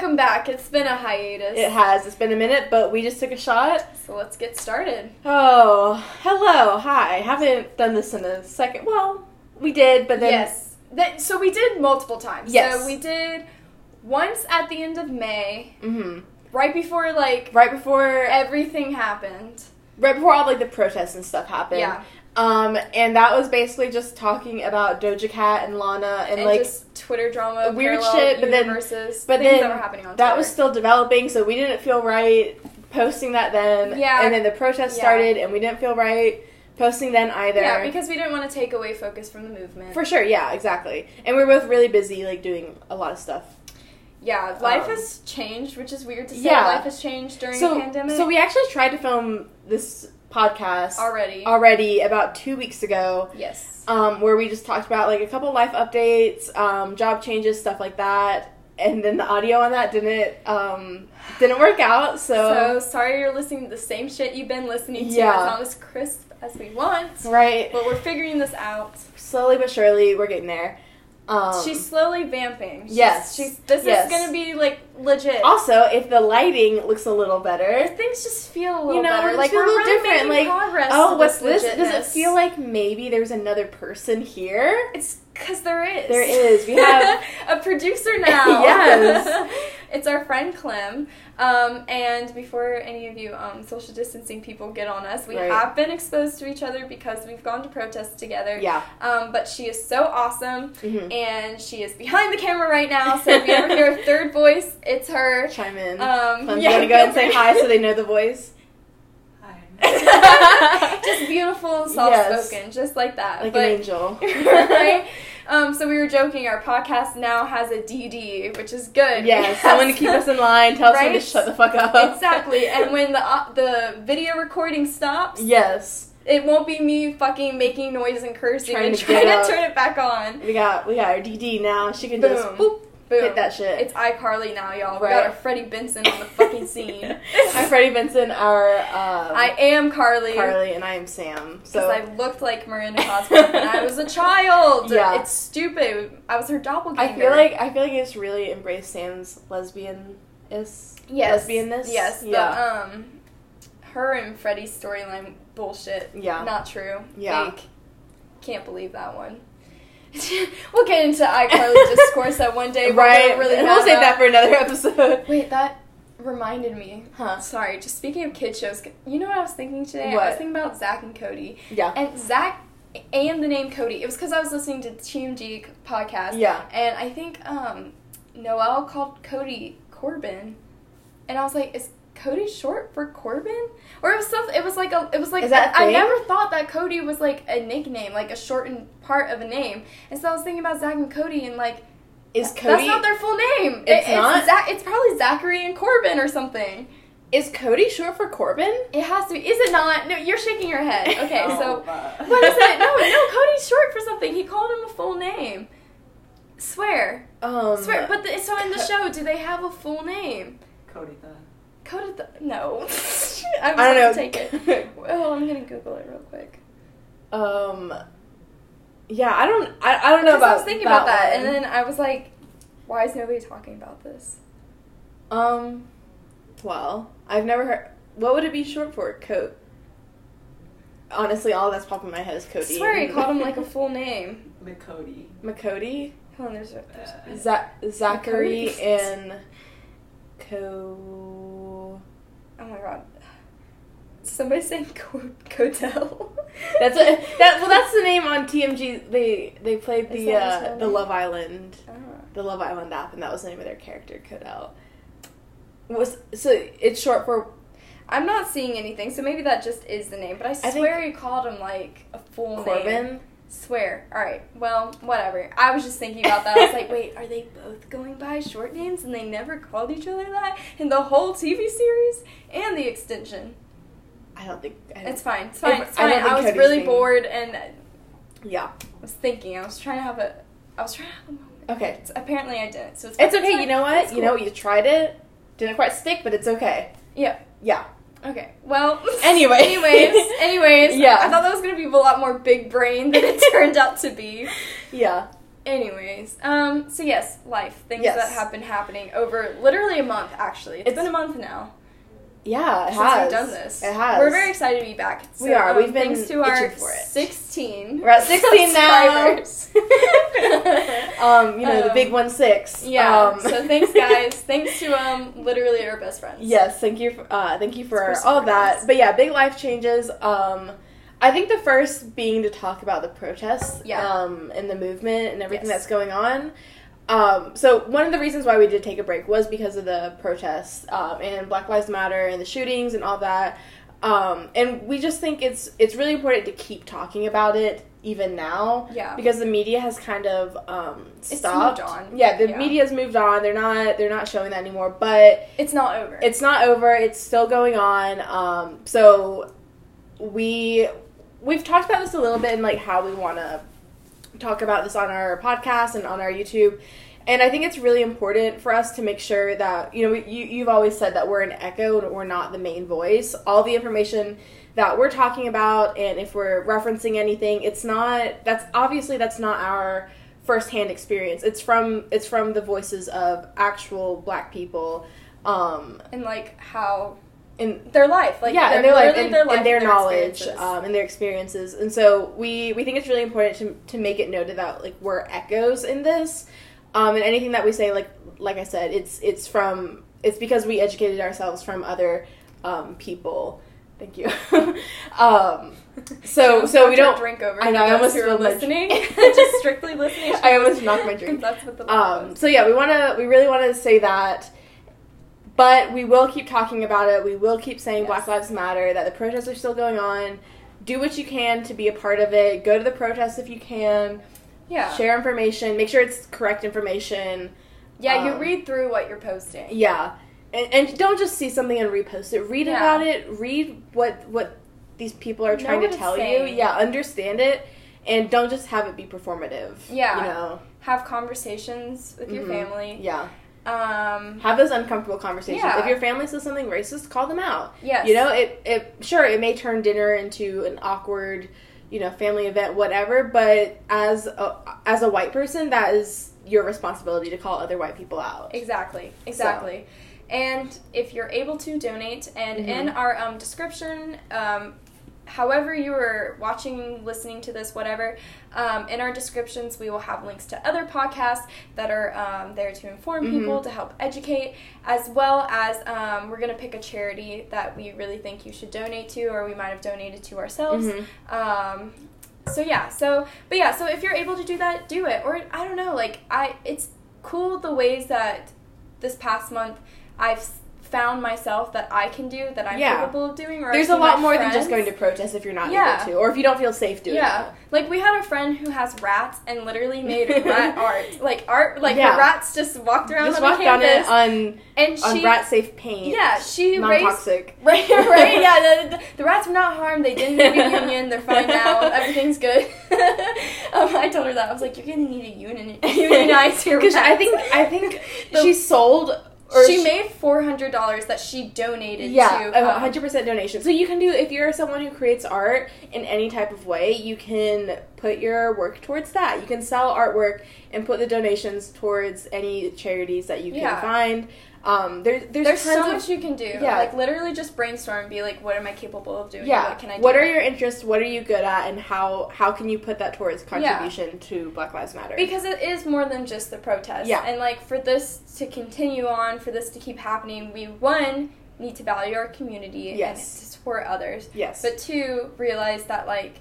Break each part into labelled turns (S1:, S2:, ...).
S1: welcome back. It's been a hiatus.
S2: It has. It's been a minute, but we just took a shot.
S1: So let's get started.
S2: Oh, hello, hi. Haven't done this in a second. Well, we did, but then
S1: yes. That, so we did multiple times.
S2: Yes.
S1: So we did once at the end of May,
S2: hmm
S1: right before like
S2: right before
S1: everything happened.
S2: right before all like the protests and stuff happened.
S1: Yeah.
S2: Um, and that was basically just talking about Doja Cat and Lana and,
S1: And,
S2: like
S1: Twitter drama,
S2: weird shit, but then- but then
S1: that were happening on
S2: that was still developing, so we didn't feel right posting that then.
S1: Yeah.
S2: And then the protests
S1: Yeah.
S2: started, and we didn't feel right posting then either.
S1: yeah, because we didn't want to take away focus from the movement.
S2: For sure, yeah, exactly. And we were both really busy, like doing a lot of stuff.
S1: yeah, life
S2: Um,
S1: has changed, which is weird to say.
S2: Yeah.
S1: Life has changed during
S2: so,
S1: the pandemic.
S2: so we actually tried to film this podcast
S1: already.
S2: already about two weeks ago,
S1: yes.
S2: um, where we just talked about like a couple life updates, um, job changes, stuff like that. And then the audio on that didn't um, didn't work out.
S1: So so sorry you're listening to the same shit you've been listening to.
S2: Yeah.
S1: It's not as crisp as we want,
S2: right,
S1: but we're figuring this out.
S2: slowly but surely, we're getting there. Um,
S1: she's slowly vamping. She's,
S2: yes.
S1: she's this
S2: Yes.
S1: is gonna be like legit.
S2: also if the lighting looks a little better.
S1: Things just feel a little
S2: You know,
S1: better. Like
S2: a
S1: we're
S2: little
S1: really
S2: different, like,
S1: progress.
S2: Oh, what's this? Does it feel like maybe there's another person here?
S1: It's because there is.
S2: There is. We have-
S1: a producer now.
S2: Yes.
S1: it's our friend Clem. Um, and before any of you um, social distancing people get on us, we
S2: Right.
S1: have been exposed to each other because we've gone to protests together.
S2: Yeah.
S1: Um, but she is so awesome,
S2: hmm
S1: and she is behind the camera right now. So if you ever hear a third voice, it's her.
S2: Chime in.
S1: Um,
S2: Clem,
S1: yeah,
S2: to go ahead and say hi so they know the voice? Hi.
S1: Just beautiful, soft spoken, just like that.
S2: Like
S1: But-
S2: an angel.
S1: right? Um, so we were joking. Our podcast now has a DD, which is good.
S2: Yeah, someone to keep us in line, tell someone to shut the fuck up.
S1: exactly. And when the uh, the video recording stops,
S2: yes.
S1: it won't be me fucking making noise and cursing
S2: Trying
S1: and
S2: to
S1: trying to
S2: up.
S1: turn it back on.
S2: We got we got our DD now. She can just boop
S1: Boom.
S2: hit that shit.
S1: It's iCarly now, y'all. We
S2: Right.
S1: got our Freddie Benson on the fucking scene.
S2: I'm Freddie Benson, our um,
S1: I am Carly.
S2: Carly, and I am Sam. So
S1: I looked like Miranda Cosgrove when I was a child.
S2: Yeah.
S1: It's stupid. I was her doppelganger.
S2: I feel like I feel like it's really embraced Sam's lesbian is
S1: yes.
S2: lesbianness.
S1: Yes.
S2: Yeah.
S1: The, um, her and Freddie's storyline bullshit.
S2: Yeah.
S1: Not true.
S2: Yeah.
S1: Fake. Can't believe that one. we'll get into iCarly discourse at one day.
S2: Right.
S1: really
S2: we'll save that for another episode.
S1: Wait, that reminded me.
S2: Huh.
S1: Sorry, just speaking of kid shows, you know what I was thinking today? I was thinking about Zach and Cody.
S2: Yeah.
S1: And Zach and the name Cody. It was because I was listening to TMG podcast.
S2: Yeah.
S1: And I think um, Noel called Cody Corbin, and I was like, "Is Cody short for Corbin?" Or it was something. It was like a. It was like
S2: Is that a
S1: I never thought that Cody was like a nickname, like a shortened part of a name. And so I was thinking about Zach and Cody, and like
S2: Is Cody?
S1: that's not their full name.
S2: It's
S1: It-
S2: not?
S1: Zach, it's probably Zachary and Corbin or something.
S2: is Cody short for Corbin?
S1: It has to be. Is it not? No, you're shaking your head. Okay,
S2: Oh,
S1: so what is it? No, no, Cody's short for something. He called him a full name. Swear,
S2: Um,
S1: swear. But the, so in the
S2: Co-
S1: show, do they have a full name?
S3: Cody the
S1: Cody, the, no. I'm
S2: I don't know.
S1: take it. Oh, I'm gonna Google it real quick.
S2: um, yeah, I don't, I, I don't know about.
S1: I was thinking about that,
S2: one.
S1: and then I was like, why is nobody talking about this?
S2: um, well, I've never heard. What would it be short for? Coat. Honestly, all that's popping in my head is Cody.
S1: I
S2: Cody.
S1: swear he called him like a full name.
S3: McCody.
S2: McCody,
S1: Hold on, there's, a, there's
S3: Uh,
S2: Za- Zachary,
S1: McCody.
S2: and Co.
S1: oh my god. Somebody saying Co- Codell.
S2: That's what, that. Well, that's the name on TMG. They they played the uh, the? Love Island
S1: Ah.
S2: the Love Island app, and that was the name of their character, Codell. Was so it's short for
S1: I'm not seeing anything, so maybe that just is the name. But I swear he called him like a full name.
S2: Corbin.
S1: Swear. All right. Well, whatever. I was just thinking about that. I was like, wait, are they both going by short names and they never called each other that in the whole TV series and the extension?
S2: I don't think I don't,
S1: It's fine. It's fine. It's
S2: I
S1: fine.
S2: don't
S1: I, was
S2: Cody's
S1: really bored and
S2: Yeah.
S1: I was thinking. I was trying to have a. I was trying to have a moment.
S2: Okay.
S1: It's, apparently, I didn't. So it's,
S2: It's okay. You know what?
S1: It's
S2: You know
S1: cool.
S2: you tried it. Didn't quite stick, but it's okay.
S1: Yeah.
S2: Yeah.
S1: Okay. Well.
S2: Anyway.
S1: anyways. Anyways.
S2: Yeah.
S1: I thought that was gonna be a lot more big brain than it turned out to be.
S2: Yeah.
S1: Anyways, um, so yes, life things
S2: Yes.
S1: that have been happening over literally a month. Actually, it's
S2: It's-
S1: been a month now
S2: Yeah, it
S1: since
S2: has.
S1: we've done this.
S2: It has.
S1: We're very excited to be back. So,
S2: We are.
S1: um,
S2: We've been
S1: thanks to our
S2: for it.
S1: sixteen.
S2: We're at 16 now. um, you know, the
S1: Um,
S2: big one six.
S1: Yeah.
S2: Um,
S1: so thanks, guys. thanks to um, literally our best friends.
S2: Yes, thank you. For, uh, thank you for,
S1: For
S2: all that.
S1: us.
S2: But yeah, big life changes. Um, I think the first being to talk about the protests,
S1: Yeah.
S2: um, and the movement and everything
S1: Yes.
S2: that's going on. Um, so one of the reasons why we did take a break was because of the protests um, and Black Lives Matter and the shootings and all that. Um, and we just think it's it's really important to keep talking about it even now
S1: Yeah.
S2: because the media has kind of um,
S1: It's
S2: stopped.
S1: moved on.
S2: Yeah, the
S1: Yeah.
S2: media's moved on. They're not they're not showing that anymore. But
S1: It's not over.
S2: it's not over. It's still going on. Um, so we we've talked about this a little bit and like how we want to talk about this on our podcast and on our YouTube. And I think it's really important for us to make sure that you know you you've always said that we're an echo and we're not the main voice. All the information that we're talking about and if we're referencing anything, it's not that's obviously that's not our firsthand experience. It's from it's from the voices of actual black people. Um,
S1: and like how
S2: in
S1: their life, like
S2: yeah,
S1: their,
S2: and their life and,
S1: their life
S2: and their
S1: and
S2: knowledge um, and their experiences. And so we we think it's really important to to make it noted that like we're echoes in this, um, and anything that we say, like like I said, it's it's from it's because we educated ourselves from other um, people. Thank you. um, so so we don't.
S1: drink over.
S2: I know, I almost
S1: who are listening, just strictly listening.
S2: I almost knocked my drink.
S1: That's what the
S2: Um, so yeah, we want to. We really want to say that, but we will keep talking about it. We will keep saying
S1: Yes.
S2: Black Lives Matter. That the protests are still going on. Do what you can to be a part of it. Go to the protests if you can.
S1: yeah,
S2: Share information. Make sure it's correct information.
S1: yeah. You
S2: um,
S1: read through what you're posting.
S2: Yeah, and, and don't just see something and repost it. Read
S1: Yeah.
S2: about it. Read what what these people are trying to tell you. Yeah, understand it, and don't just have it be performative.
S1: Yeah.
S2: you know.
S1: Have conversations with your
S2: Mhm.
S1: family.
S2: Yeah.
S1: Um,
S2: have those uncomfortable conversations.
S1: Yeah.
S2: If your family says something racist, call them out.
S1: yes.
S2: You know, it it sure it may turn dinner into an awkward, you know, family event, whatever. But as a, as a white person, that is your responsibility to call other white people out.
S1: Exactly. Exactly. And if you're able to donate, and
S2: Mhm.
S1: in our um, description, um, however you are watching, listening to this, whatever, um, in our descriptions we will have links to other podcasts that are um, there to inform
S2: Mhm.
S1: people, to help educate, as well as um, we're going to pick a charity that we really think you should donate to, or we might have donated to ourselves.
S2: Mhm.
S1: Um, so yeah, so but yeah, so if you're able to do that, do it. Or I don't know, like I, it's cool the ways that this past month I've found myself that I can do that I'm
S2: Yeah.
S1: capable of doing. Or
S2: There's a lot more than just going to protest if you're not
S1: Yeah.
S2: able to, or if you don't feel safe doing
S1: Yeah,
S2: it.
S1: like we had a friend who has rats and literally made rat art, like art, like
S2: Yeah.
S1: the rats just walked around
S2: Just
S1: on the
S2: walk on it on
S1: and
S2: on
S1: she,
S2: rat safe paint.
S1: yeah, she
S2: non
S1: raised
S2: toxic.
S1: Right, right, yeah. The, the, the rats were not harmed. They didn't need a union. They're fine now. Everything's good. um, I told her that. I was like, you're gonna need a union, unionize your
S2: Because. I think I think she sold or
S1: she, made four hundred dollars that she donated
S2: yeah,
S1: to.
S2: a
S1: um,
S2: hundred percent donation. So you can do if you're someone who creates art in any type of way, you can put your work towards that. You can sell artwork and put the donations towards any charities that you can
S1: Yeah.
S2: find. Um, there, there's,
S1: There's so
S2: of
S1: much you can do.
S2: Yeah.
S1: Like literally just brainstorm and be like, what am I capable of doing?
S2: yeah.
S1: What can I do?
S2: What are your interests? What are you good at? And how how can you put that towards contribution to Black Lives Matter?
S1: Because it is more than just the protest.
S2: Yeah.
S1: And like for this to continue on, for this to keep happening, we one need to value our community
S2: Yes.
S1: and to support others.
S2: yes,
S1: But two, realize that like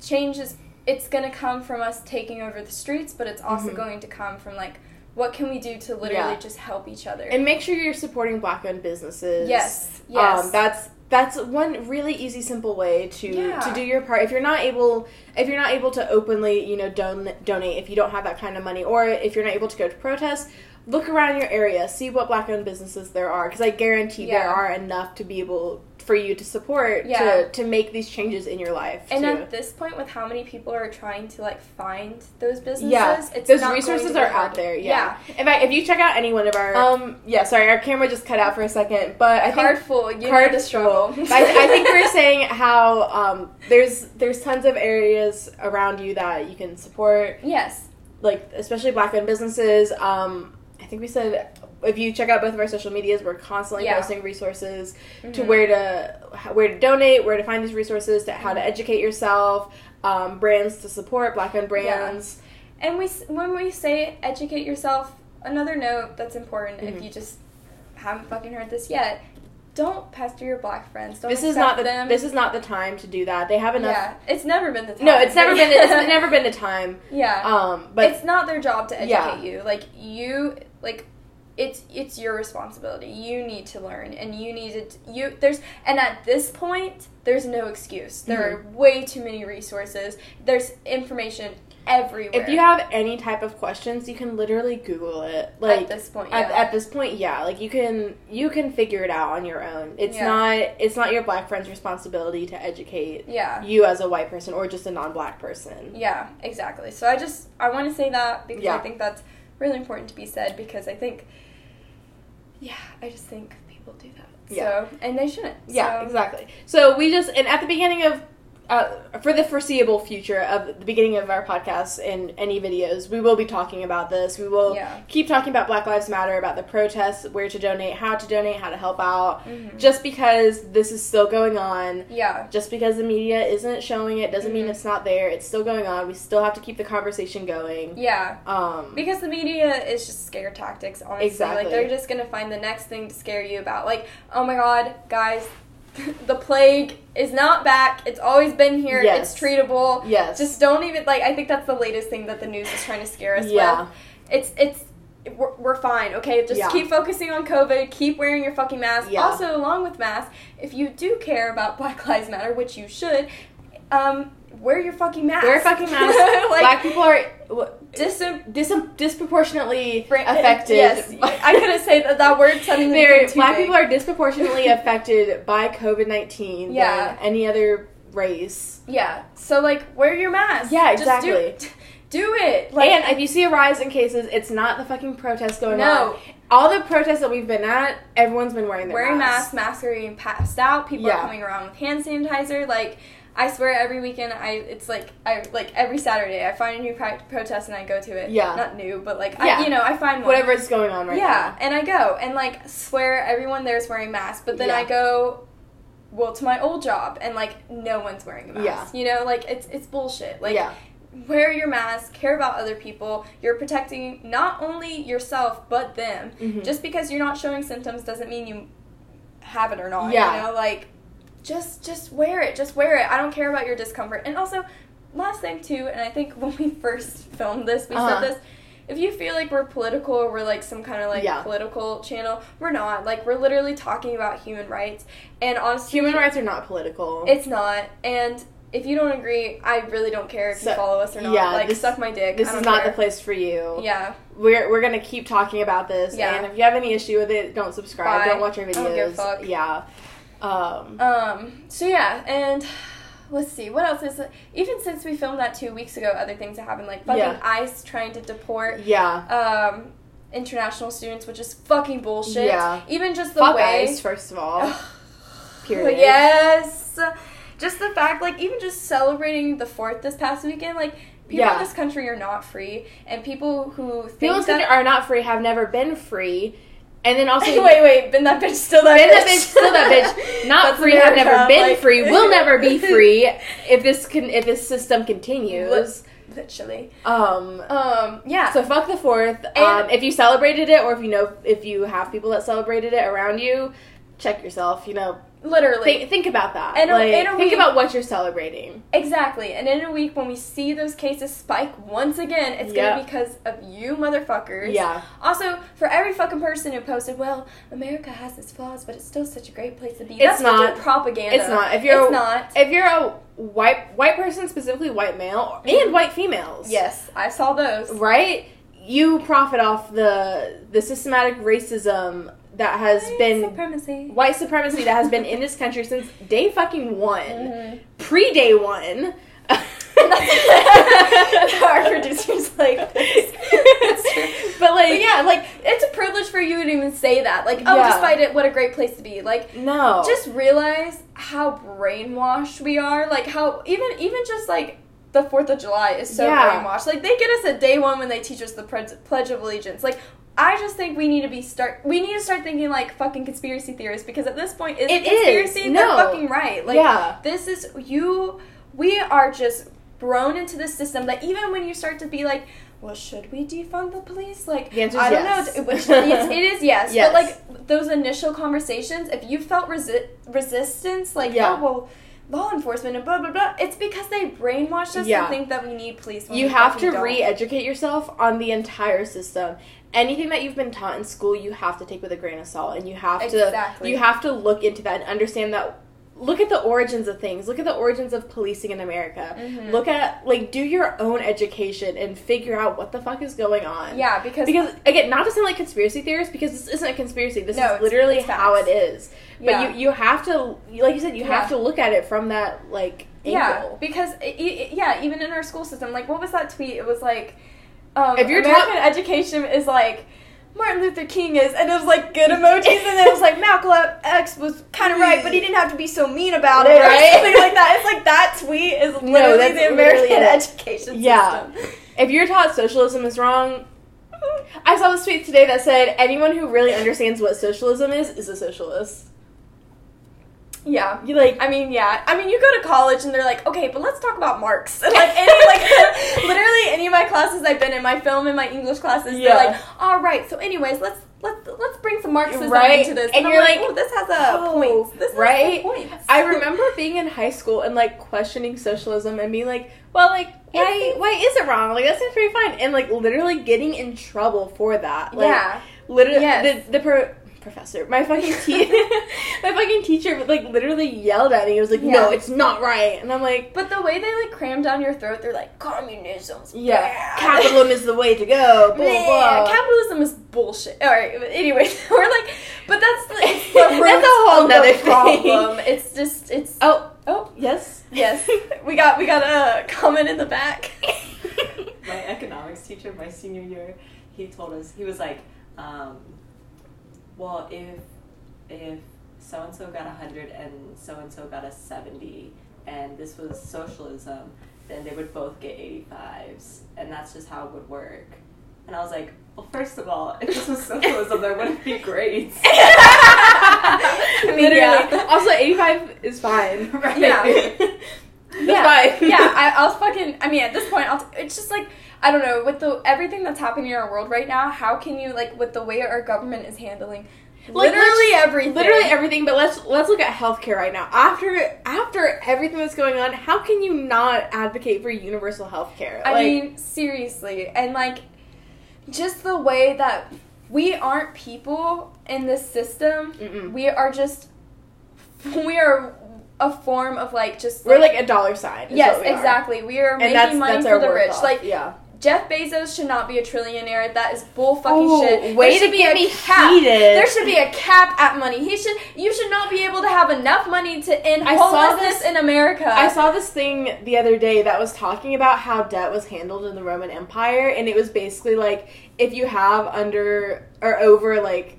S1: change is it's gonna come from us taking over the streets, but it's also
S2: Mhm.
S1: going to come from like what can we do to literally
S2: Yeah.
S1: just help each other.
S2: and make sure you're supporting Black-owned businesses.
S1: yes, yes,
S2: Um, that's that's one really easy, simple way to
S1: Yeah.
S2: to do your part. If you're not able, if you're not able to openly, you know, don- donate, if you don't have that kind of money, or if you're not able to go to protests, look around your area, see what black-owned businesses there are, because I guarantee there are enough to be able for you to support
S1: Yeah.
S2: to to make these changes in your life.
S1: and
S2: too.
S1: at this point, with how many people are trying to like find those businesses,
S2: yeah,
S1: it's
S2: those resources are out there. Yeah. In fact, if you check out any one of our um, yeah, sorry, our camera just cut out for a second, but I think
S1: Card full, you
S2: card
S1: know struggle.
S2: I, I think we were saying how um, there's there's tons of areas around you that you can support.
S1: yes,
S2: like especially black owned businesses. Um, I think we said if you check out both of our social medias, we're constantly
S1: Yeah.
S2: posting resources to
S1: Mhm.
S2: where to where to donate, where to find these resources, to how to
S1: Mhm.
S2: educate yourself, um, brands to support black owned brands.
S1: And we when we say educate yourself, another note that's important
S2: Mhm.
S1: if you just haven't fucking heard this yet, don't pester your black friends. Don't
S2: This is not the
S1: them.
S2: this is not the time to do that. They have enough.
S1: yeah, it's never been the time.
S2: No, it's never been it's never been the time.
S1: Yeah,
S2: Um, but
S1: it's not their job to educate
S2: Yeah.
S1: you. Like you, like it's it's your responsibility. You need to learn, and you need to you. There's and at this point, there's no excuse. There
S2: Mm-hmm.
S1: are way too many resources. There's information everywhere.
S2: if you have any type of questions, you can literally Google it. Like
S1: at this point,
S2: at,
S1: yeah.
S2: at this point yeah like you can you can figure it out on your own it's
S1: Yeah.
S2: not it's not your black friend's responsibility to educate
S1: yeah.
S2: you as a white person or just a non-black person
S1: Yeah, exactly. So I just I want to say that because
S2: Yeah.
S1: I think that's really important to be said because I think yeah, I just think people do that.
S2: Yeah.
S1: So and they shouldn't.
S2: yeah
S1: So,
S2: exactly so we just and at the beginning of uh, for the foreseeable future of the beginning of our podcast and any videos, we will be talking about this. We will
S1: Yeah.
S2: keep talking about Black Lives Matter, about the protests, where to donate, how to donate, how to help out.
S1: Mhm.
S2: Just because this is still going on,
S1: Yeah.
S2: just because the media isn't showing it doesn't mean
S1: Mhm.
S2: it's not there. It's still going on. We still have to keep the conversation going.
S1: Yeah.
S2: Um,
S1: Because the media is just scare tactics, honestly.
S2: Exactly.
S1: Like they're just gonna find the next thing to scare you about. Like, oh my god, guys, the plague is not back. It's always been here.
S2: Yes.
S1: It's treatable.
S2: yes.
S1: Just don't even like. I think that's the latest thing that the news is trying to scare us
S2: yeah.
S1: with. It's it's we're, we're fine. Okay, just
S2: Yeah.
S1: keep focusing on COVID. Keep wearing your fucking mask.
S2: Yeah.
S1: Also, along with masks, if you do care about Black Lives Matter, which you should, um, wear your fucking mask.
S2: Wear a fucking mask.
S1: like
S2: Black people are
S1: dis-
S2: dis- disproportionately affected.
S1: Yes, I couldn't say that. That word suddenly
S2: They're-
S1: too
S2: black
S1: big.
S2: people are disproportionately affected by COVID nineteen
S1: Yeah.
S2: than any other race.
S1: Yeah. So like, wear your mask.
S2: Yeah,
S1: Just
S2: exactly.
S1: do, do it. Like,
S2: and if you see a rise in cases, it's not the fucking protests going
S1: No.
S2: on. All the protests that we've been at, everyone's been wearing their
S1: wearing
S2: masks.
S1: masks, masks are being passed out. People
S2: Yeah.
S1: are coming around with hand sanitizer. Like, I swear, every weekend, I it's like I like every Saturday, I find a new pro- protest and I go to it.
S2: Yeah.
S1: Not new, but like
S2: Yeah.
S1: I, you know, I find one.
S2: Whatever is going on right
S1: yeah, and I go and like swear everyone there's wearing masks, but then
S2: Yeah.
S1: I go. Well, to my old job, and like no one's wearing a mask.
S2: Yeah.
S1: You know, like it's it's bullshit. Like
S2: yeah.
S1: wear your mask, care about other people. You're protecting not only yourself but them.
S2: Mhm.
S1: Just because you're not showing symptoms doesn't mean you have it or not.
S2: Yeah.
S1: You know, like just just wear it. Just wear it. I don't care about your discomfort. And also, last thing too, and I think when we first filmed this, we
S2: Uh-huh.
S1: said this. If you feel like we're political or we're like some kind of like
S2: Yeah.
S1: political channel, we're not. Like we're literally talking about human rights. And honestly,
S2: Human rights are not political.
S1: it's not. And if you don't agree, I really don't care if
S2: So-
S1: you follow us or not.
S2: yeah,
S1: like
S2: this-
S1: suck my dick.
S2: this is not
S1: care.
S2: the place for you.
S1: Yeah.
S2: We're, we're gonna keep talking about this,
S1: Yeah.
S2: and if you have any issue with it, don't subscribe.
S1: Bye.
S2: Don't watch our videos.
S1: don't give a fuck.
S2: Yeah. Um,
S1: Um. So yeah, and let's see what else is. Even since we filmed that two weeks ago, other things have happened. Like fucking
S2: Yeah.
S1: ICE trying to deport
S2: yeah.
S1: um international students, which is fucking bullshit.
S2: Yeah.
S1: Even just the
S2: Fuck
S1: way.
S2: ICE, first of all. Period.
S1: Yes. Just the fact, like, even just celebrating the fourth this past weekend, like. People
S2: Yeah.
S1: in this country are not free, and people who think
S2: People
S1: that
S2: are not free, have never been free, and then also
S1: wait, wait, been that bitch, still that
S2: Been
S1: bitch,
S2: that bitch, still that bitch. Not free, have never been
S1: like-
S2: free, will never be free if this can if this system continues.
S1: Literally.
S2: Um.
S1: Um. Yeah.
S2: So fuck the fourth. Um, if you celebrated it, or if you know if you have people that celebrated it around you, check yourself. You know,
S1: literally.
S2: think think about that.
S1: And a-
S2: like,
S1: and a
S2: think
S1: week-
S2: about what you're celebrating.
S1: Exactly. And in a week, when we see those cases spike once again, it's
S2: Yeah.
S1: gonna be because of you motherfuckers.
S2: Yeah.
S1: Also, for every fucking person who posted, well, America has its flaws, but it's still such a great place to be.
S2: It's
S1: That's
S2: not.
S1: propaganda.
S2: It's not. If you're
S1: It's
S2: a-
S1: not.
S2: If you're a white white person, specifically white male and white females,
S1: Yes, I saw those.
S2: right? You profit off the the systematic racism that has
S1: White
S2: been
S1: supremacy.
S2: white supremacy that has been in this country since day fucking one,
S1: Mhm.
S2: pre day one.
S1: Our producer's like.
S2: But like,
S1: But yeah, like it's a privilege for you to even say that. Like, oh,
S2: Yeah.
S1: despite it, what a great place to be. Like,
S2: no,
S1: just realize how brainwashed we are. Like how even even just like the Fourth of July is so
S2: Yeah.
S1: brainwashed. Like they get us at day one when they teach us the Pledge Pledge of Allegiance. Like I just think we need to be start. We need to start thinking like fucking conspiracy theorists because at this point, it's
S2: It
S1: conspiracy?
S2: is.
S1: They're
S2: No.
S1: fucking right. Like
S2: Yeah.
S1: this is you. We are just thrown into the system that even when you start to be like. Well, should we defund the police? Like,
S2: The answer is
S1: I don't
S2: yes.
S1: know. Which, it's, it is yes,
S2: Yes.
S1: but like those initial conversations, if you felt resi- resistance, like,
S2: Yeah.
S1: oh well, law enforcement and blah blah blah, it's because they brainwashed us
S2: Yeah.
S1: to think that we need police.
S2: you have to re-educate yourself on the entire system anything that you've been taught in school you have to take with a grain of salt and you have
S1: Exactly.
S2: to you have to look into that and understand that look at the origins of things look at the origins of policing in america
S1: Mhm.
S2: look at like do your own education and figure out what the fuck is going on
S1: Yeah, because,
S2: because again not to sound like conspiracy theorists because this isn't a conspiracy this
S1: No,
S2: is literally
S1: it's
S2: how it is but
S1: Yeah.
S2: you you have to like you said you have to look at it from that like
S1: yeah,
S2: angle
S1: because i i yeah, even in our school system, like what was that tweet? It was like, um,
S2: If you're
S1: American
S2: taught-
S1: education is like. Martin Luther King is, and it was like good emojis, and then it was like Malcolm X was kind of right, but he didn't have to be so mean about it,
S2: Right.
S1: something like that. It's like that tweet is literally
S2: that's
S1: the American
S2: literally it.
S1: education
S2: Yeah.
S1: system.
S2: If you're taught socialism is wrong, I saw this tweet today that said anyone who really understands what socialism is is a socialist.
S1: Yeah.
S2: You like
S1: I mean, yeah. I mean, you go to college and they're like, okay, but let's talk about Marx. And like any like literally any of my classes I've been in, my film and my English classes,
S2: Yeah.
S1: they're like, all right. So, anyways, let's let's let's bring some Marxism
S2: Right.
S1: into this.
S2: And
S1: I'm
S2: you're like,
S1: oh, this has a
S2: oh,
S1: point. This
S2: right?
S1: has points.
S2: I remember being in high school and like questioning socialism and being like, well, like why why is it wrong? Like that seems pretty fine, and like literally getting in trouble for that. Like,
S1: yeah.
S2: literally
S1: Yes.
S2: the the pro- professor, my fucking te- my fucking teacher, like literally yelled at me. He was like, no, it's not right, and I'm like.
S1: But the way they like cram down your throat, they're like communism's
S2: Yeah,
S1: bad.
S2: capitalism is the way to go. Blah,
S1: Yeah,
S2: blah.
S1: capitalism is bullshit. All right, but anyway, we're like, but that's the, it's the
S2: That's a whole
S1: of
S2: nother
S1: the
S2: thing.
S1: problem. It's just it's
S2: Oh,
S1: oh
S2: yes,
S1: yes, we got we got a comment in the back.
S3: my economics teacher my senior year he told us he was like um, well if if so and so got a 100 and so and so got a 70 and this was socialism then they would both get 85s and that's just how it would work and i was like well first of all if this was socialism there wouldn't be grades
S1: I mean,
S2: literally.
S1: yeah.
S2: Also, eighty-five is fine.
S3: right
S1: Yeah. Yeah,
S2: fine.
S1: yeah. I, I was fucking. I mean, at this point, I'll t- it's just like I don't know with the everything that's happening in our world right now. How can you like with the way our government is handling
S2: Like,
S1: literally everything?
S2: Literally everything, but let's let's look at healthcare right now. After after everything that's going on, how can you not advocate for universal healthcare?
S1: I
S2: Like,
S1: mean, seriously, and like just the way that we aren't people in this system.
S2: Mm-mm.
S1: We are just we are a form of like just
S2: we're like a dollar sign.
S1: yes,
S2: we are.
S1: exactly. We are
S2: And
S1: making
S2: that's
S1: money
S2: that's
S1: for the rich.
S2: off.
S1: Like
S2: yeah.
S1: Jeff Bezos should not be a trillionaire. That is bull fucking
S2: Oh,
S1: shit.
S2: way
S1: there should
S2: to
S1: be
S2: get
S1: a
S2: me
S1: cap.
S2: heated.
S1: There should be a cap at money. He should. You should not be able to have enough money to end
S2: I saw
S1: homelessness
S2: this-
S1: in America.
S2: I saw this thing the other day that was talking about how debt was handled in the Roman Empire, and it was basically like if you have under or over like,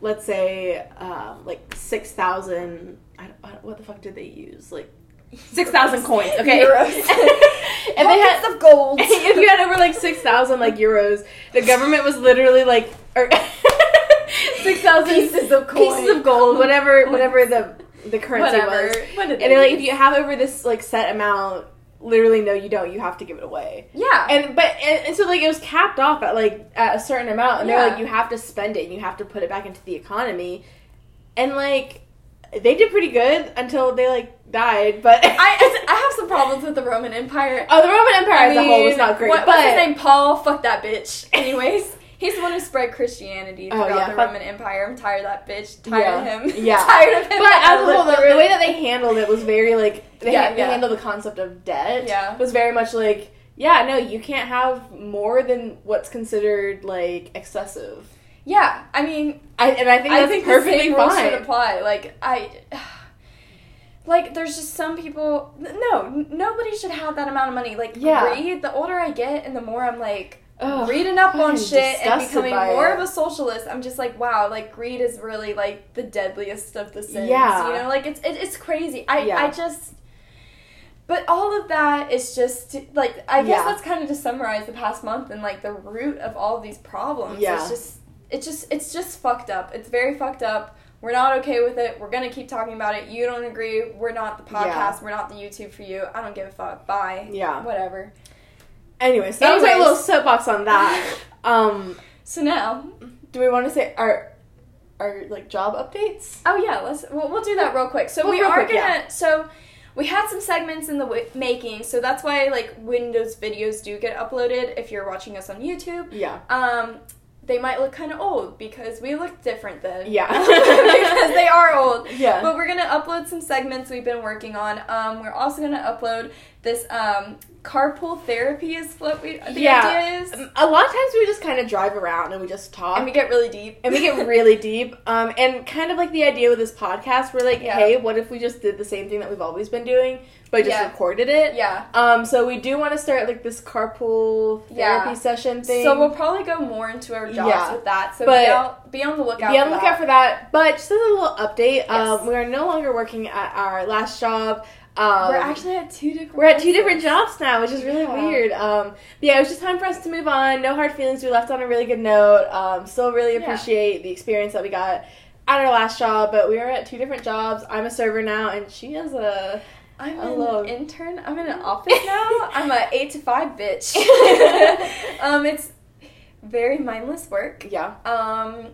S2: let's say, um, like six thousand. I I What the fuck did they use? Like six thousand coins. Okay,
S1: Euros.
S2: and they had
S1: of gold.
S2: if you had over like six thousand like euros, the government was literally like or six thousand
S1: Pieces of coin.
S2: pieces of gold, whatever whatever the the currency
S1: Whatever.
S2: was.
S1: What
S2: And they're like, if you have over this like set amount, literally no, you don't. You have to give it away.
S1: yeah.
S2: And but and, and so like it was capped off at like at a certain amount, and they're like, you have to spend it, and you have to put it back into the economy, and like they did pretty good until they like died. But
S1: I, I have some problems with the Roman Empire.
S2: oh, the Roman Empire
S1: I
S2: as a whole was not great.
S1: What,
S2: but
S1: what's his name? Paul. Fuck that bitch. Anyways, he's the one who spread Christianity
S2: Oh,
S1: throughout
S2: yeah,
S1: the
S2: fuck-
S1: Roman Empire. I'm tired of that bitch. Tired
S2: Yeah.
S1: of him.
S2: Yeah.
S1: tired of him.
S2: But as a whole, the, the way that they handled it was very like they,
S1: Yeah,
S2: they
S1: yeah.
S2: handled the concept of debt.
S1: Yeah.
S2: was very much like yeah, no, you can't have more than what's considered like excessive.
S1: Yeah, I mean,
S2: I, and I think
S1: I
S2: that's
S1: think
S2: perfectly fine.
S1: should apply. Like I, like there's just some people. No, nobody should have that amount of money. Like
S2: Yeah.
S1: greed. The older I get, and the more I'm like
S2: Ugh,
S1: reading up on shit and becoming more
S2: it.
S1: of a socialist. I'm just like, wow, like greed is really like the deadliest of the sins.
S2: Yeah.
S1: you know, like it's it, it's crazy. I
S2: Yeah.
S1: I just. but all of that is just like I guess
S2: Yeah.
S1: that's kind of to summarize the past month and like the root of all of these problems.
S2: Yeah.
S1: It's just it's just it's just fucked up. It's very fucked up. We're not okay with it. We're gonna keep talking about it. You don't agree. We're not the podcast.
S2: Yeah.
S1: We're not the YouTube for you. I don't give a fuck. Bye.
S2: Yeah.
S1: Whatever.
S2: Anyway, so that was
S1: my
S2: little soapbox on that. Um,
S1: So now,
S2: do we want to say our our like job updates?
S1: oh yeah, let's we'll, we'll do that real quick. So
S2: Well,
S1: we are
S2: quick,
S1: gonna
S2: yeah.
S1: so. We had some segments in the w- making, so that's why like when those videos do get uploaded, if you're watching us on YouTube,
S2: Yeah.
S1: um, they might look kind of old because we look different then.
S2: Yeah.
S1: because they are old.
S2: Yeah.
S1: But we're gonna upload some segments we've been working on. Um, we're also gonna upload this um, carpool therapy is what we the
S2: Yeah.
S1: idea is,
S2: a lot of times we just kind of drive around and we just talk.
S1: and we get really deep.
S2: and we get really deep. Um, and kind of like the idea with this podcast, we're like,
S1: Yeah.
S2: hey, what if we just did the same thing that we've always been doing, but just
S1: Yeah.
S2: recorded it?
S1: yeah.
S2: Um, so we do want to start like this carpool therapy
S1: Yeah.
S2: session thing.
S1: So we'll probably go more into our jobs
S2: Yeah.
S1: with that. So
S2: But-
S1: be, out, be on the lookout.
S2: be on
S1: for
S2: the lookout
S1: that.
S2: for that. But just as a little update,
S1: Yes.
S2: um, we are no longer working at our last job. Um,
S1: we're actually at two different.
S2: we're at two different jobs now, which is really
S1: Yeah.
S2: weird. Um, but yeah, it was just time for us to move on. No hard feelings. We left on a really good note. Um, still really
S1: Yeah.
S2: appreciate the experience that we got at our last job, but we are at two different jobs. I'm a server now, and she is a
S1: I'm an intern. I'm in an office now. I'm a eight to five bitch. um, it's very mindless work.
S2: yeah.
S1: Um,